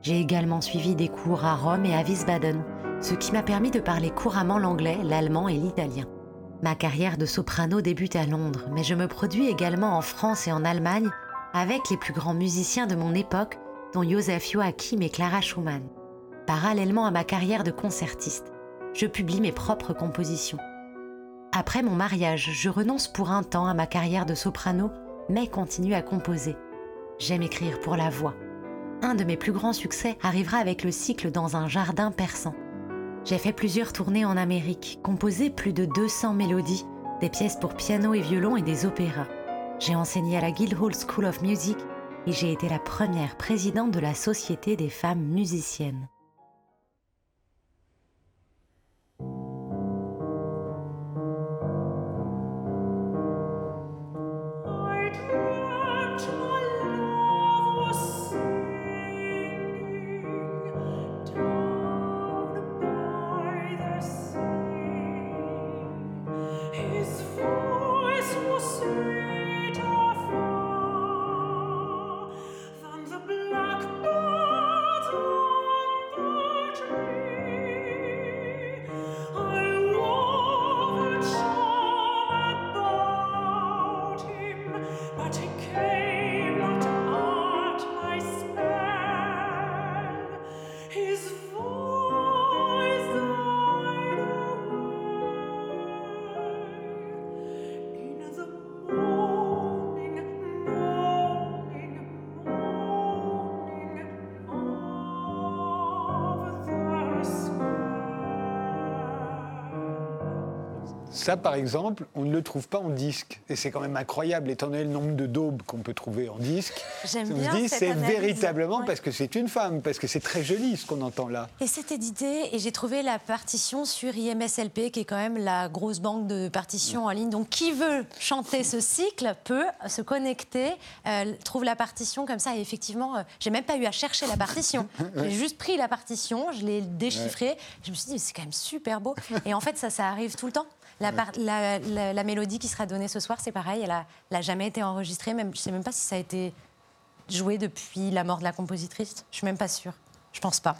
J'ai également suivi des cours à Rome et à Wiesbaden, ce qui m'a permis de parler couramment l'anglais, l'allemand et l'italien. Ma carrière de soprano débute à Londres, mais je me produis également en France et en Allemagne avec les plus grands musiciens de mon époque, dont Joseph Joachim et Clara Schumann. Parallèlement à ma carrière de concertiste, je publie mes propres compositions. Après mon mariage, je renonce pour un temps à ma carrière de soprano, mais continue à composer. J'aime écrire pour la voix. Un de mes plus grands succès arrivera avec le cycle Dans un jardin persan. J'ai fait plusieurs tournées en Amérique, composé plus de 200 mélodies, des pièces pour piano et violon et des opéras. J'ai enseigné à la Guildhall School of Music et j'ai été la première présidente de la Société des femmes musiciennes. Ça, par exemple, on ne le trouve pas en disque. Et c'est quand même incroyable, étant donné le nombre de daubes qu'on peut trouver en disque. J'aime On bien se dit, cette c'est analyse. véritablement Ouais. parce que c'est une femme, parce que c'est très joli ce qu'on entend là. Et c'est édité, et j'ai trouvé la partition sur IMSLP, qui est quand même la grosse banque de partitions en ligne. Donc, qui veut chanter ce cycle peut se connecter, euh, trouve la partition comme ça. Et effectivement, euh, j'ai même pas eu à chercher la partition. J'ai juste pris la partition, je l'ai déchiffrée. Je me suis dit, c'est quand même super beau. Et en fait, ça, ça arrive tout le temps. La, par- la, la- la mélodie qui sera donnée ce soir, c'est pareil, elle a, elle a jamais été enregistrée. Même, je sais même pas si ça a été joué depuis la mort de la compositrice. Je suis même pas sûre. Je pense pas.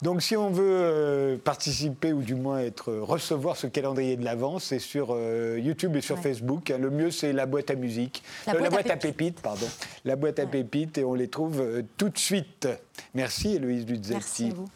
Donc si on veut euh, participer ou du moins être recevoir ce calendrier de l'avance, c'est sur euh, YouTube et sur Ouais. Facebook. Le mieux c'est la boîte à musique, La Euh, boîte à à pépites, pardon. La boîte à pépites et on les trouve euh, tout de suite. Merci Héloïse Luzzetti. Merci à vous.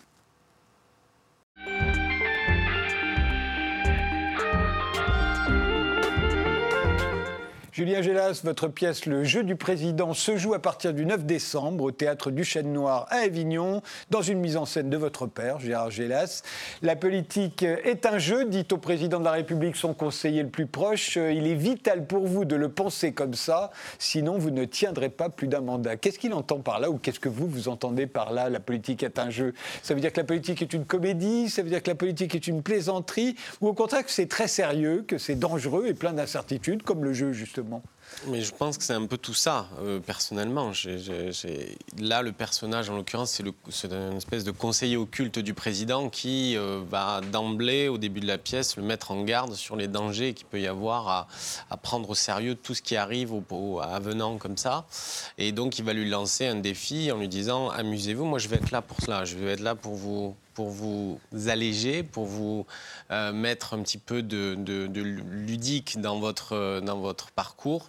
Julien Gélas, votre pièce Le jeu du président se joue à partir du 9 décembre au théâtre du Chêne Noir à Avignon, dans une mise en scène de votre père, Gérard Gélas. La politique est un jeu, dit au président de la République son conseiller le plus proche. Il est vital pour vous de le penser comme ça, sinon vous ne tiendrez pas plus d'un mandat. Qu'est-ce qu'il entend par là ou qu'est-ce que vous, vous entendez par là La politique est un jeu? Ça veut dire que la politique est une comédie Ça veut dire que la politique est une plaisanterie Ou au contraire que c'est très sérieux, que c'est dangereux et plein d'incertitudes, comme le jeu justement Mais je pense que c'est un peu tout ça, euh, personnellement. Là, le personnage, en l'occurrence, c'est une espèce de conseiller occulte du président qui euh, va d'emblée, au début de la pièce, le mettre en garde sur les dangers qu'il peut y avoir à, prendre au sérieux tout ce qui arrive à avenant comme ça. Et donc, il va lui lancer un défi en lui disant Amusez-vous, moi je vais être là pour cela, je vais être là pour vous pour vous alléger, pour vous euh, mettre un petit peu de, ludique dans votre, dans votre parcours.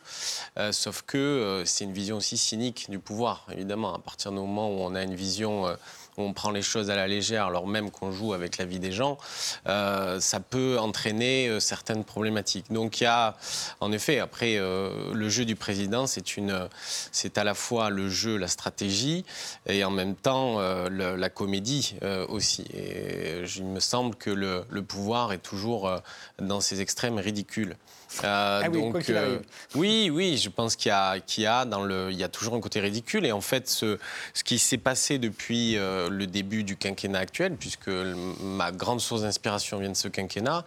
Euh, sauf que euh, c'est une vision aussi cynique du pouvoir, évidemment. À partir du moment où on a une vision où on prend les choses à la légère, alors même qu'on joue avec la vie des gens, euh, ça peut entraîner euh, certaines problématiques. Donc il y a, en effet, après, euh, le jeu du président, c'est une, c'est à la fois le jeu, la stratégie, et en même temps la comédie aussi. Et il me semble que le, pouvoir est toujours dans ses extrêmes ridicules. Euh, Ah oui, qu'il arrive. oui, oui, je pense qu'il y a, qu'il y a dans le, il y a toujours un côté ridicule. Et en fait, ce, ce qui s'est passé depuis euh, le début du quinquennat actuel, puisque le- ma grande source d'inspiration vient de ce quinquennat,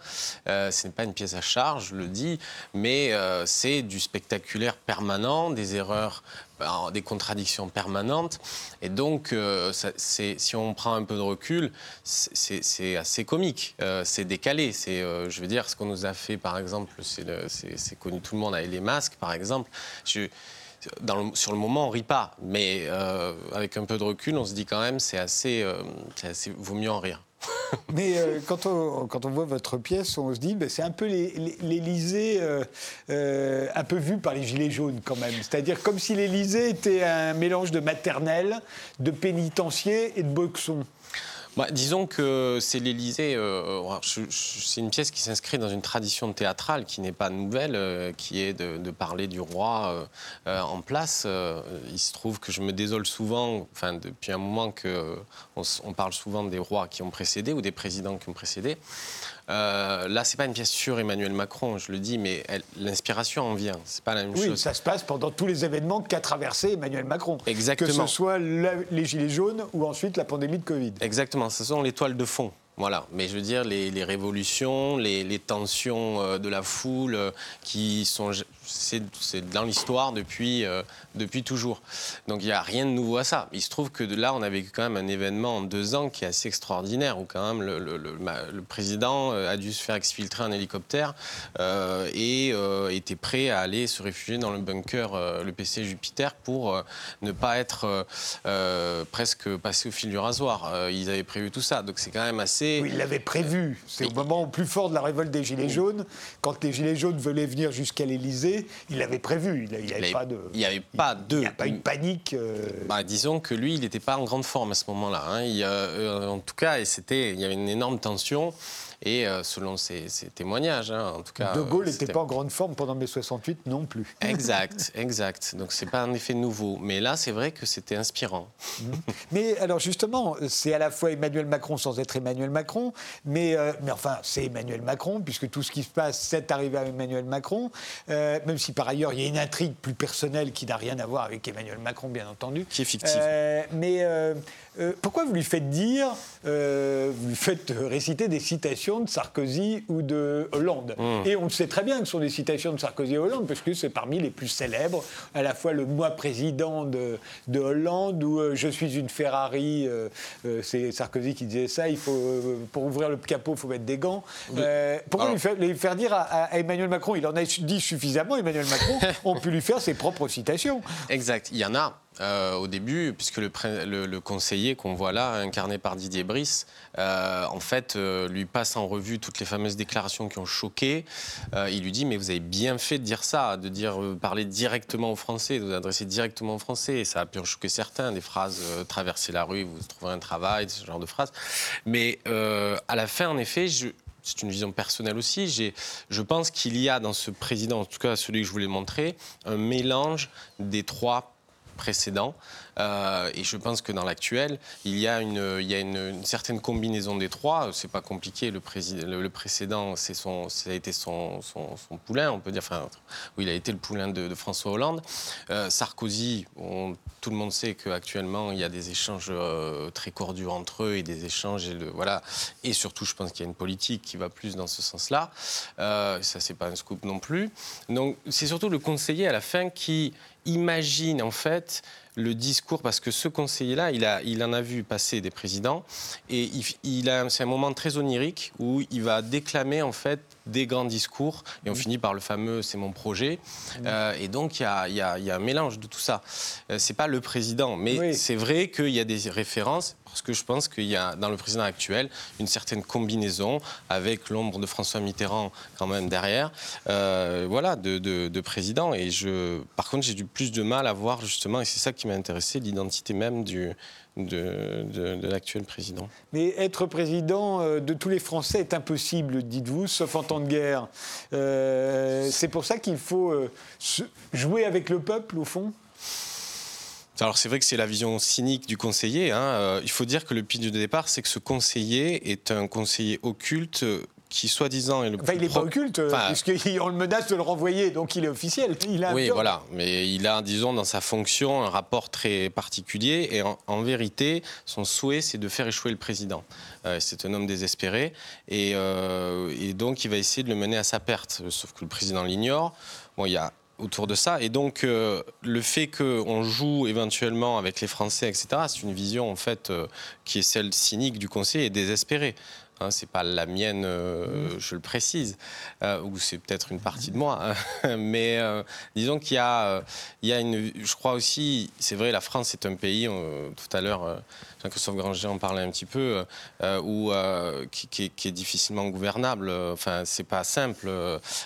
euh, ce n'est pas une pièce à charge, je le dis, mais euh, c'est du spectaculaire permanent, des erreurs des contradictions permanentes. Et donc, euh, si on prend un peu de recul, c'est- assez comique, euh, c'est décalé. Euh, je veux dire, ce qu'on nous a fait, par exemple, c'est connu tout le monde avec les masques, par exemple. Sur le moment, on rit pas, mais avec un peu de recul, on se dit quand même, c'est assez, assez, vaut mieux en rire. Mais euh, quand, on, voit votre pièce, on se dit ben, c'est un peu l'Élysée euh, euh, un peu vu par les Gilets jaunes quand même. C'est-à-dire comme si l'Élysée était un mélange de maternelle, de pénitencier et de boxon. Bah, disons que c'est l'Élysée. euh, c'est une pièce qui s'inscrit dans une tradition théâtrale qui n'est pas nouvelle, euh, qui est de, de parler du roi euh, en place. Il se trouve que je me désole souvent, enfin depuis un moment que on, parle souvent des rois qui ont précédé ou des présidents qui ont précédé. Euh, là, c'est pas une pièce sur Emmanuel Macron, je le dis, mais l'inspiration en vient. C'est pas la même Oui, chose. ça se passe pendant tous les événements qu'a traversé Emmanuel Macron. Exactement. Que ce soit la- les Gilets jaunes ou ensuite la pandémie de Covid. Exactement, ce sont les toiles de fond. Voilà, mais je veux dire, les, révolutions, les, les tensions euh, de la foule euh, qui sont. C'est dans l'histoire depuis, euh, depuis toujours. Donc il n'y a rien de nouveau à ça. Il se trouve que de là, on a vécu quand même un événement en deux ans qui est assez extraordinaire, où quand même le, le- le- ma- le président euh, a dû se faire exfiltrer un hélicoptère euh, et euh, était prêt à aller se réfugier dans le bunker, le PC Jupiter, pour ne pas être presque passé au fil du rasoir. Ils avaient prévu tout ça, donc c'est quand même assez. Oui, il l'avait prévu. C'est au moment plus fort de la révolte des Gilets jaunes, quand les Gilets jaunes venaient venir jusqu'à l'Élysée, il l'avait prévu. Il n'y avait, pas de. il y avait pas Il de- n'y a pas une panique. euh, Bah, disons que lui, il n'était pas en grande forme à ce moment-là. hein. Euh, en tout cas, et c'était, il y avait une énorme tension. Et euh, selon ses, ses témoignages, hein, en tout cas. De Gaulle euh, n'était c'était- pas en grande forme pendant mai 68 non plus. Exact, exact. Donc c'est pas un effet nouveau. Mais là, c'est vrai que c'était inspirant. Mais alors justement, c'est à la fois Emmanuel Macron sans être Emmanuel Macron, mais, euh, mais enfin c'est Emmanuel Macron, puisque tout ce qui se passe, c'est arrivé à Emmanuel Macron, Euh, même si par ailleurs il y a une intrigue plus personnelle qui n'a rien à voir avec Emmanuel Macron, bien entendu. Qui est fictive. Euh, mais euh, euh, pourquoi vous lui faites dire, euh, vous lui faites réciter des citations de Sarkozy ou de Hollande Mmh. Et on sait très bien que ce sont des citations de Sarkozy et Hollande, parce que c'est parmi les plus célèbres, à la fois le moi président de, de Hollande ou euh, je suis une Ferrari, euh, euh, c'est Sarkozy qui disait ça, il faut, pour ouvrir le capot, il faut mettre des gants. Pourquoi Alors- lui faire, lui faire dire à Emmanuel Macron, il en a dit suffisamment, Emmanuel Macron, on peut lui faire ses propres citations. Exact. Il y en a euh, au début, puisque le, conseiller qu'on voit là, incarné par Didier Brice, euh, en fait, euh, lui passe en revue toutes les fameuses déclarations qui ont choqué. Il lui dit Mais vous avez bien fait de dire ça, de dire parler directement aux Français, de vous adresser directement aux Français. Et ça a pu en choquer certains, des phrases traverser la rue, vous trouverez un travail, ce genre de phrases. Mais à la fin, en effet, c'est une vision personnelle aussi. Je pense qu'il y a dans ce président, en tout cas celui que je voulais montrer, un mélange des trois précédents. Euh, et je pense que dans l'actuel, il y a, une, certaine combinaison des trois. C'est pas compliqué. Le, précédent, c'est son, ça a été son, poulain, on peut dire. Enfin, oui, il a été le poulain de, François Hollande. Euh, Sarkozy, tout le monde sait qu'actuellement, il y a des échanges euh, très cordiaux entre eux et des échanges. Et, voilà. et surtout, je pense qu'il y a une politique qui va plus dans ce sens-là. Ça, c'est pas un scoop non plus. Donc, c'est surtout le conseiller à la fin qui imagine en fait le discours, parce que ce conseiller-là, il, en a vu passer des présidents, et il, c'est un moment très onirique où il va déclamer en fait des grands discours, et on finit par le fameux "c'est mon projet", Euh, et donc il y y y a un mélange de tout ça. Euh, c'est pas le président, mais Oui. c'est vrai qu'il y a des références, parce que je pense qu'il y a dans le président actuel une certaine combinaison avec l'ombre de François Mitterrand quand même derrière, euh, voilà, de, de, de président. Et je, par contre, j'ai du plus de mal à voir justement, et c'est ça qui m'a intéressé, l'identité même du, de, de, de l'actuel président. Mais être président euh, de tous les Français est impossible, dites-vous, sauf en temps de guerre. Euh, c'est pour ça qu'il faut euh, jouer avec le peuple, au fond Alors c'est vrai que c'est la vision cynique du conseiller. hein. Il faut dire que le pitch de départ, c'est que ce conseiller est un conseiller occulte qui, soi-disant, est le Enfin, plus il n'est pas occulte, euh, Enfin, puisqu'on le menace de le renvoyer, donc il est officiel. Il a un Oui, voilà. Mais il a, disons, dans sa fonction, un rapport très particulier. Et en, en vérité, son souhait, c'est de faire échouer le président. Euh, c'est un homme désespéré. Et, euh, et donc, il va essayer de le mener à sa perte. Sauf que le président l'ignore. Bon, il y a autour de ça. Et donc, euh, le fait qu'on joue éventuellement avec les Français, etc., c'est une vision, en fait, euh, qui est celle cynique du Conseil et désespérée. Hein, c'est pas la mienne, euh, je le précise, euh, ou c'est peut-être une partie de moi, hein. mais euh, disons qu'il y a, il y a une, je crois aussi, c'est vrai, la France est un pays, tout à l'heure, Jean-Christophe Granger en parlait un petit peu, où, qui, qui est, qui est difficilement gouvernable. Enfin, c'est pas simple.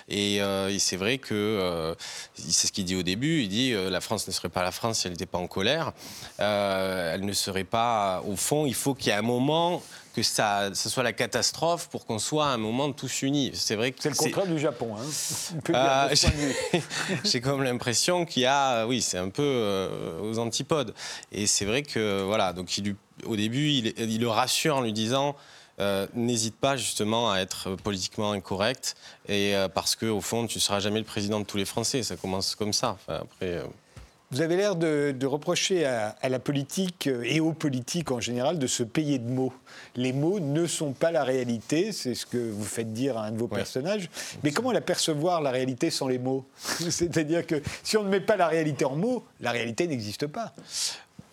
et, et c'est vrai que c'est ce qu'il dit au début. Il dit la France ne serait pas la France si elle n'était pas en colère. Elle ne serait pas. Au fond, il faut qu'il y ait un moment que ça, ça soit la catastrophe pour qu'on soit à un moment tous unis. C'est vrai que C'est le contraire du Japon. Hein. Ah, j'ai comme l'impression qu'il y a, oui, c'est un peu euh, aux antipodes. Et c'est vrai que, voilà, donc il, au début, il, il le rassure en lui disant. euh, N'hésite pas justement à être politiquement incorrect et euh, parce que au fond tu seras jamais le président de tous les Français ça commence comme ça Enfin, après euh, Vous avez l'air de, de reprocher à, à la politique euh, et aux politiques en général de se payer de mots. Les mots ne sont pas la réalité, c'est ce que vous faites dire à un de vos Ouais. personnages. Mais comment la percevoir, la réalité, sans les mots? C'est-à-dire que si on ne met pas la réalité en mots, la réalité n'existe pas.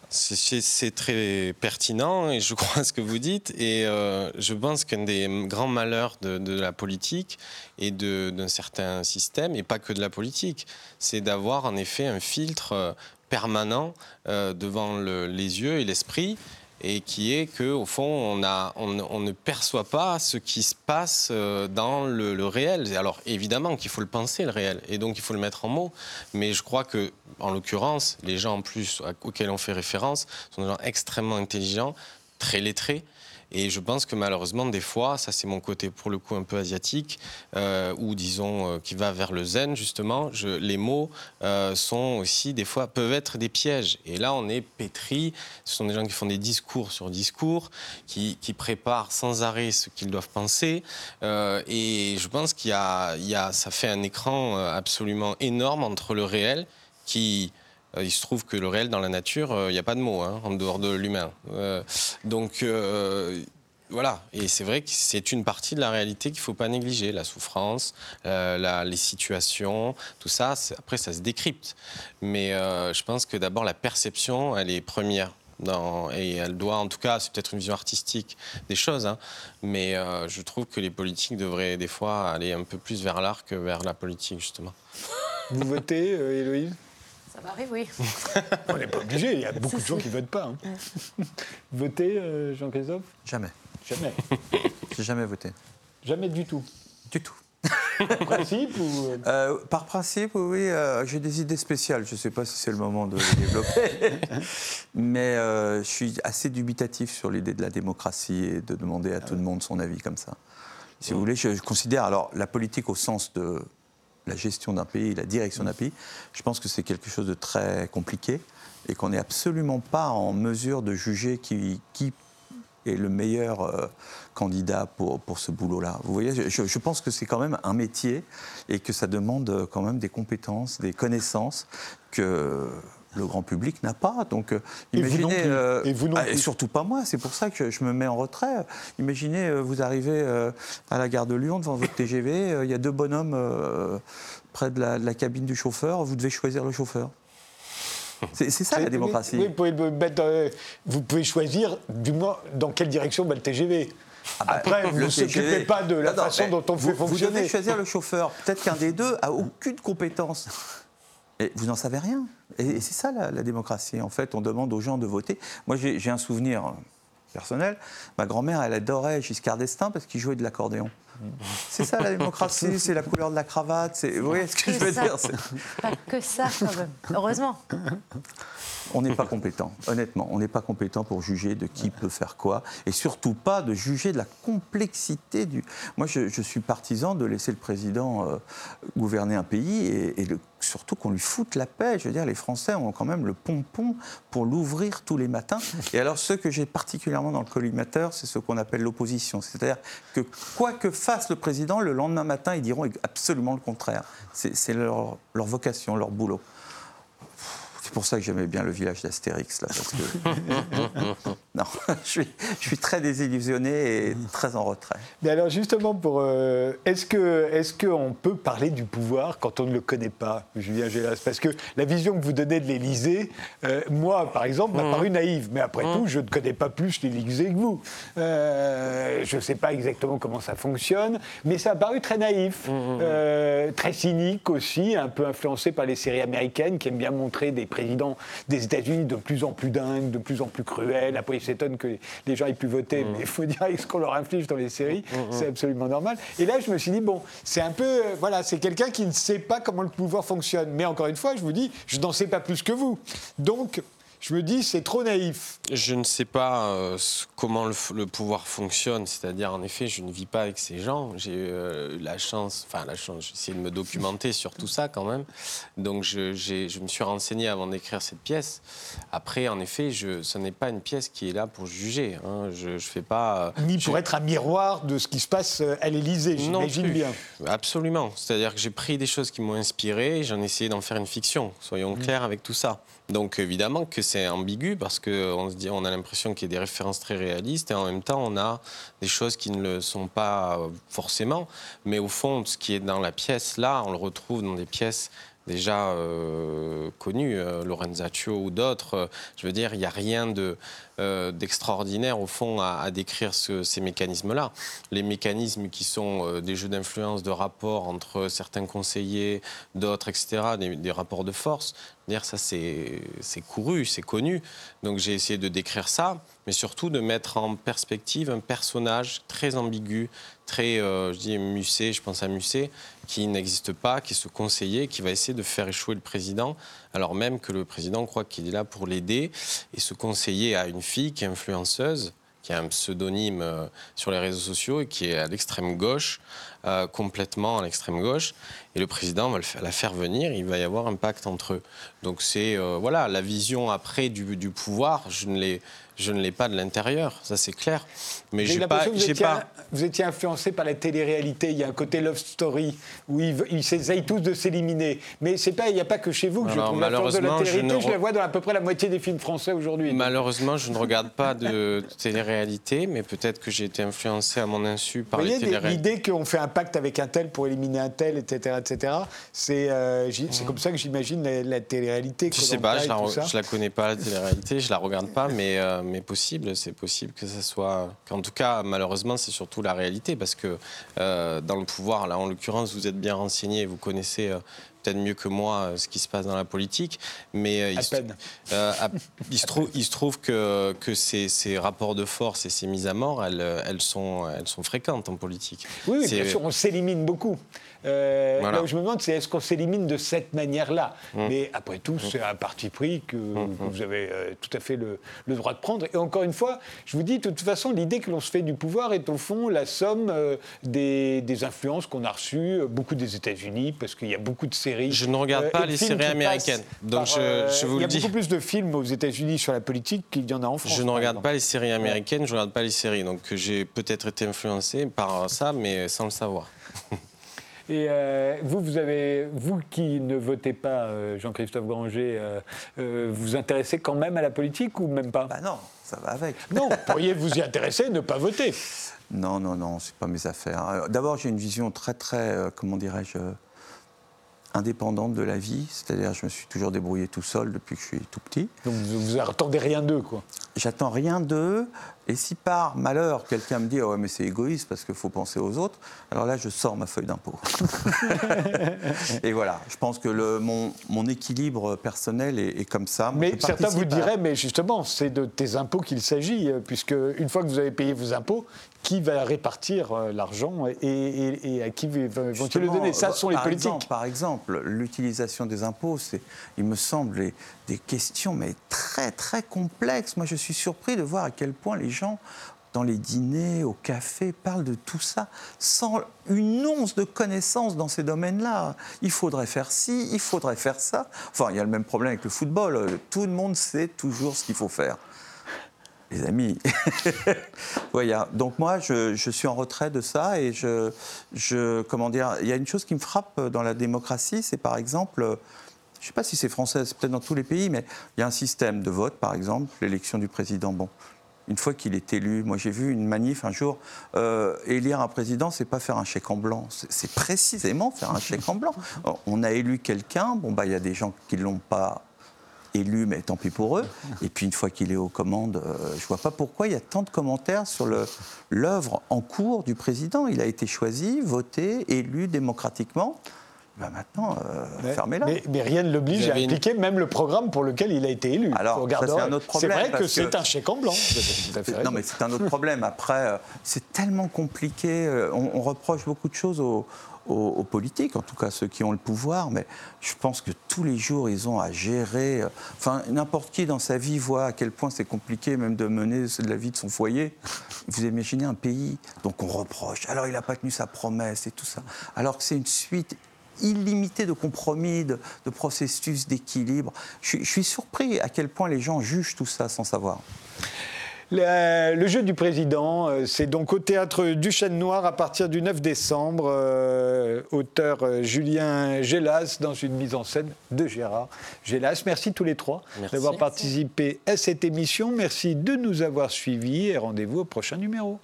C'est- très pertinent et je crois à ce que vous dites. Et euh, je pense qu'un des grands malheurs de, la politique et d'un certain système, et pas que de la politique, c'est d'avoir en effet un filtre euh, permanent euh, devant le- les yeux et l'esprit. Et qui est que au fond, on, ne- perçoit pas ce qui se passe euh, dans le, le réel. Alors évidemment qu'il faut le penser, le réel, et donc il faut le mettre en mots. Mais je crois que, en l'occurrence, les gens en plus auxquels on fait référence sont des gens extrêmement intelligents, très lettrés. Et je pense que malheureusement, des fois, ça c'est mon côté pour le coup un peu asiatique, euh, ou disons euh, qui va vers le zen justement, les mots euh, sont aussi des fois peuvent être des pièges. Et là, on est pétri. Ce sont des gens qui font des discours sur discours, qui, préparent sans arrêt ce qu'ils doivent penser. Et je pense qu'il y a, ça fait un écran absolument énorme entre le réel qui il se trouve que le réel dans la nature, euh, il n'y a pas de mots hein, en dehors de l'humain. Euh, donc euh, voilà, et c'est vrai que c'est une partie de la réalité qu'il ne faut pas négliger, la souffrance, euh, les situations, tout ça, après ça se décrypte. Mais euh, je pense que d'abord la perception, elle est première. Et elle doit, en tout cas, c'est peut-être une vision artistique des choses, hein, mais euh, je trouve que les politiques devraient des fois aller un peu plus vers l'art que vers la politique, justement. Vous votez, euh, Héloïse? Ça m'arrive, oui. On n'est pas obligé, il y a beaucoup de gens qui votent pas. hein. Votez, euh, Jean-Christophe? Jamais. Jamais. J'ai jamais voté. Jamais du tout. Du tout. Principe ou... euh, Euh, par principe, oui, euh, j'ai des idées spéciales. Je ne sais pas si c'est le moment de les développer. Mais euh, je suis assez dubitatif sur l'idée de la démocratie et de demander à tout le monde son avis comme ça. Si vous voulez, je, je considère alors la politique au sens de la gestion d'un pays, la direction d'un pays, je pense que c'est quelque chose de très compliqué et qu'on n'est absolument pas en mesure de juger qui, qui est le meilleur euh, candidat pour, pour ce boulot-là. Vous voyez, je, je pense que c'est quand même un métier et que ça demande euh, quand même des compétences, des connaissances que le grand public n'a pas. Donc, euh, Et vous imaginez. plus. Et vous non ah, plus. surtout pas moi. C'est pour ça que je me mets en retrait. Imaginez, euh, vous arrivez euh, à la gare de Lyon devant votre TGV. euh, Il y a deux bonhommes euh, près de la, de la cabine du chauffeur. Vous devez choisir le chauffeur. C'est ça la démocratie. oui, vous, pouvez le mettre, euh, vous pouvez choisir du moins dans quelle direction va le TGV. Après, vous ne s'occupez pas de la Non, façon dont on vous, fait Vous fonctionner. devez choisir le chauffeur. Peut-être qu'un des deux a aucune compétence. Et vous n'en savez rien. Et, c'est ça la, démocratie. En fait, on demande aux gens de voter. Moi, j'ai j'ai un souvenir euh, personnel. Ma grand-mère, elle adorait Giscard d'Estaing parce qu'il jouait de l'accordéon. C'est ça la démocratie, c'est la couleur de la cravate. c'est- Vous voyez ce que je veux ça. dire c'est- Pas que ça, quand même. Heureusement. On n'est pas compétent, honnêtement. On n'est pas compétent pour juger de qui peut faire quoi, et surtout pas de juger de la complexité du. Moi, je, je suis partisan de laisser le président euh, gouverner un pays et, et le- surtout qu'on lui foute la paix. Je veux dire, les Français ont quand même le pompon pour l'ouvrir tous les matins. Et alors, ce que j'ai particulièrement dans le collimateur, c'est ce qu'on appelle l'opposition. C'est-à-dire que quoi que fasse le président, le lendemain matin, ils diront absolument le contraire. C'est leur vocation, leur boulot. C'est pour ça que j'aimais bien le village d'Astérix, là, parce que... non, je suis, je suis très désillusionné et très en retrait. Mais alors justement, pour euh, est-ce que est-ce qu'on peut parler du pouvoir quand on ne le connaît pas, Julien Gélas? Parce que la vision que vous donnez de l'Élysée, euh, moi par exemple, m'a paru naïve. Mais après tout, je ne connais pas plus l'Élysée que vous. Euh, je ne sais pas exactement comment ça fonctionne, mais ça a paru très naïf, Euh, très cynique aussi, un peu influencé par les séries américaines qui aiment bien montrer des présidents des États-Unis de plus en plus dingues, de plus en plus cruels. Après, ils s'étonnent que les gens aient pu voter, mais il faut dire ce qu'on leur inflige dans les séries, c'est absolument normal. Et là, je me suis dit, bon, c'est un peu, euh, voilà, c'est quelqu'un qui ne sait pas comment le pouvoir fonctionne. Mais encore une fois, je vous dis, je n'en sais pas plus que vous. Donc, je me dis, c'est trop naïf. Je ne sais pas euh, comment le, pouvoir fonctionne, c'est-à-dire en effet, je ne vis pas avec ces gens. J'ai euh, la chance, enfin la chance, j'ai essayé de me documenter sur tout ça quand même. Donc je, me suis renseigné avant d'écrire cette pièce. Après, en effet, je, ce n'est pas une pièce qui est là pour juger. hein. Je ne fais pas. euh, Ni pour être un miroir de ce qui se passe euh, à l'Élysée, non j'imagine bien. Absolument. C'est-à-dire que j'ai pris des choses qui m'ont inspiré et j'en ai essayé d'en faire une fiction. Soyons Mmh. clairs avec tout ça. Donc évidemment que c'est ambigu parce qu'on se dit, on a l'impression qu'il y a des références très réalistes et en même temps on a des choses qui ne le sont pas euh, forcément. Mais au fond, ce qui est dans la pièce là, on le retrouve dans des pièces déjà euh, connues, euh, Lorenzaccio ou d'autres. Je veux dire, il n'y a rien euh, d'extraordinaire au fond à, décrire ce- ces mécanismes-là. Les mécanismes qui sont euh, des jeux d'influence, de rapport entre certains conseillers, d'autres, etc., des rapports de force. Dire ça, c'est c'est couru, c'est connu. Donc j'ai essayé de décrire ça, mais surtout de mettre en perspective un personnage très ambigu, très, euh, je dis Musset, je pense à Musset, qui n'existe pas, qui est ce conseiller, qui va essayer de faire échouer le président, alors même que le président croit qu'il est là pour l'aider. Et ce conseiller a une fille qui est influenceuse, qui a un pseudonyme euh, sur les réseaux sociaux et qui est à l'extrême gauche, euh, complètement à l'extrême gauche. Et le président va le faire- la faire venir, il va y avoir un pacte entre eux. Donc c'est euh, voilà la vision après du, du pouvoir. Je ne l'ai je ne l'ai pas de l'intérieur, ça c'est clair. Mais J'ai pas vous étiez, pas. vous étiez influencé par la télé-réalité. Il y a un côté love story où ils, ils essayent tous de s'éliminer. Mais c'est pas, il n'y a pas que chez vous que Alors, je trouve l'influence de la je télé-réalité. Je, la vois dans à peu près la moitié des films français aujourd'hui. Malheureusement, je ne regarde pas de télé-réalité, mais peut-être que j'ai été influencé à mon insu Vous par les voyez, l'idée qu'on fait un pacte avec un tel pour éliminer un tel, etc., etc., c'est euh, c'est comme ça que j'imagine la, la télé-réalité. Je sais pas, je la, je la connais pas la télé-réalité, je la regarde pas, mais, euh, mais possible, c'est possible que ça soit. qu'en tout cas, malheureusement, c'est surtout la réalité, parce que euh, dans le pouvoir, là, en l'occurrence, vous êtes bien renseigné, vous connaissez. Peut-être mieux que moi euh, ce qui se passe dans la politique, mais euh, il, se- peine. euh, à- il se trouve, il se trouve que, que ces, ces rapports de force et ces mises à mort, elles, elles, sont, elles sont fréquentes en politique. Oui, bien sûr, on s'élimine beaucoup. Euh, Voilà. Là où je me demande, c'est est-ce qu'on s'élimine de cette manière-là Mmh. Mais après tout, c'est un parti pris que, que vous avez euh, tout à fait le, le droit de prendre. Et encore une fois, je vous dis, de toute façon, l'idée que l'on se fait du pouvoir est au fond la somme euh, des, des influences qu'on a reçues, euh, beaucoup des États-Unis, parce qu'il y a beaucoup de séries. Je ne regarde pas les séries américaines. Donc par, je- je vous Il y a le dis. beaucoup plus de films aux États-Unis sur la politique qu'il y en a en France. Je ne regarde pas les séries américaines, je ne regarde pas les séries. Donc j'ai peut-être été influencé par ça, mais sans le savoir. Et euh, vous, vous avez, vous qui ne votez pas, euh, Jean-Christophe Granger, euh, euh, vous intéressez quand même à la politique ou même pas? Bah non, ça va avec. Non, vous pourriez vous y intéresser et ne pas voter. Non, non, non, c'est pas mes affaires. D'abord, j'ai une vision très, très, comment dirais-je, indépendante de la vie. C'est-à-dire, je me suis toujours débrouillé tout seul depuis que je suis tout petit. Donc vous vous attendez rien d'eux, quoi. J'attends rien d'eux. Et si par malheur, quelqu'un me dit Ah ouais, mais c'est égoïste parce qu'il faut penser aux autres, alors là, je sors ma feuille d'impôt. et voilà, je pense que le, mon, mon équilibre personnel est, est comme ça. Moi, Mais certains vous à- diraient, mais justement, c'est de tes impôts qu'il s'agit, euh, puisque une fois que vous avez payé vos impôts, qui va répartir euh, l'argent et, et- et à qui vont- vont-ils le donner? Ça, ce sont les par politiques. Exemple, par exemple, l'utilisation des impôts, c'est, il me semble, les- des questions mais très très complexes. Moi, je suis surpris de voir à quel point les gens, dans les dîners, au café, parlent de tout ça sans une once de connaissance dans ces domaines-là. Il faudrait faire ci, il faudrait faire ça. Enfin, il y a le même problème avec le football. Tout le monde sait toujours ce qu'il faut faire. Les amis, voilà. Donc moi, je, suis en retrait de ça et je, je, comment dire, il y a une chose qui me frappe dans la démocratie, c'est par exemple, je ne sais pas si c'est français, c'est peut-être dans tous les pays, mais il y a un système de vote, par exemple, l'élection du président. Bon, une fois qu'il est élu, moi j'ai vu une manif un jour, euh, élire un président, c'est pas faire un chèque en blanc, c'est précisément faire un chèque en blanc. On a élu quelqu'un, bon bah il y a des gens qui l'ont pas élu, mais tant pis pour eux. Et puis une fois qu'il est aux commandes, euh, je vois pas pourquoi il y a tant de commentaires sur l'œuvre en cours du président. Il a été choisi, voté, élu démocratiquement. Ben maintenant, euh, Mais- fermez-la. Mais, mais rien ne l'oblige à une- appliquer même le programme pour lequel il a été élu. Alors, ça, c'est un autre C'est problème, vrai que c'est un chèque en blanc. Non, mais c'est un autre problème. Après, euh, c'est tellement compliqué. euh, On, on reproche beaucoup de choses aux, aux- aux politiques, en tout cas ceux qui ont le pouvoir, mais je pense que tous les jours, ils ont à gérer. euh, Enfin, n'importe qui dans sa vie voit à quel point c'est compliqué même de mener la vie de son foyer. Vous imaginez un pays, donc on reproche. Alors, il n'a pas tenu sa promesse et tout ça. Alors que c'est une suite illimitée de compromis, de, de processus d'équilibre. Je, suis- je suis surpris à quel point les gens jugent tout ça sans savoir. Le, le jeu du président, euh, c'est donc au théâtre du Chêne Noir à partir du 9 décembre. Euh, auteur euh, Julien Gélas dans une mise en scène de Gérard Gélas. Merci tous les trois d'avoir participé à cette émission. Merci de nous avoir suivis et rendez-vous au prochain numéro.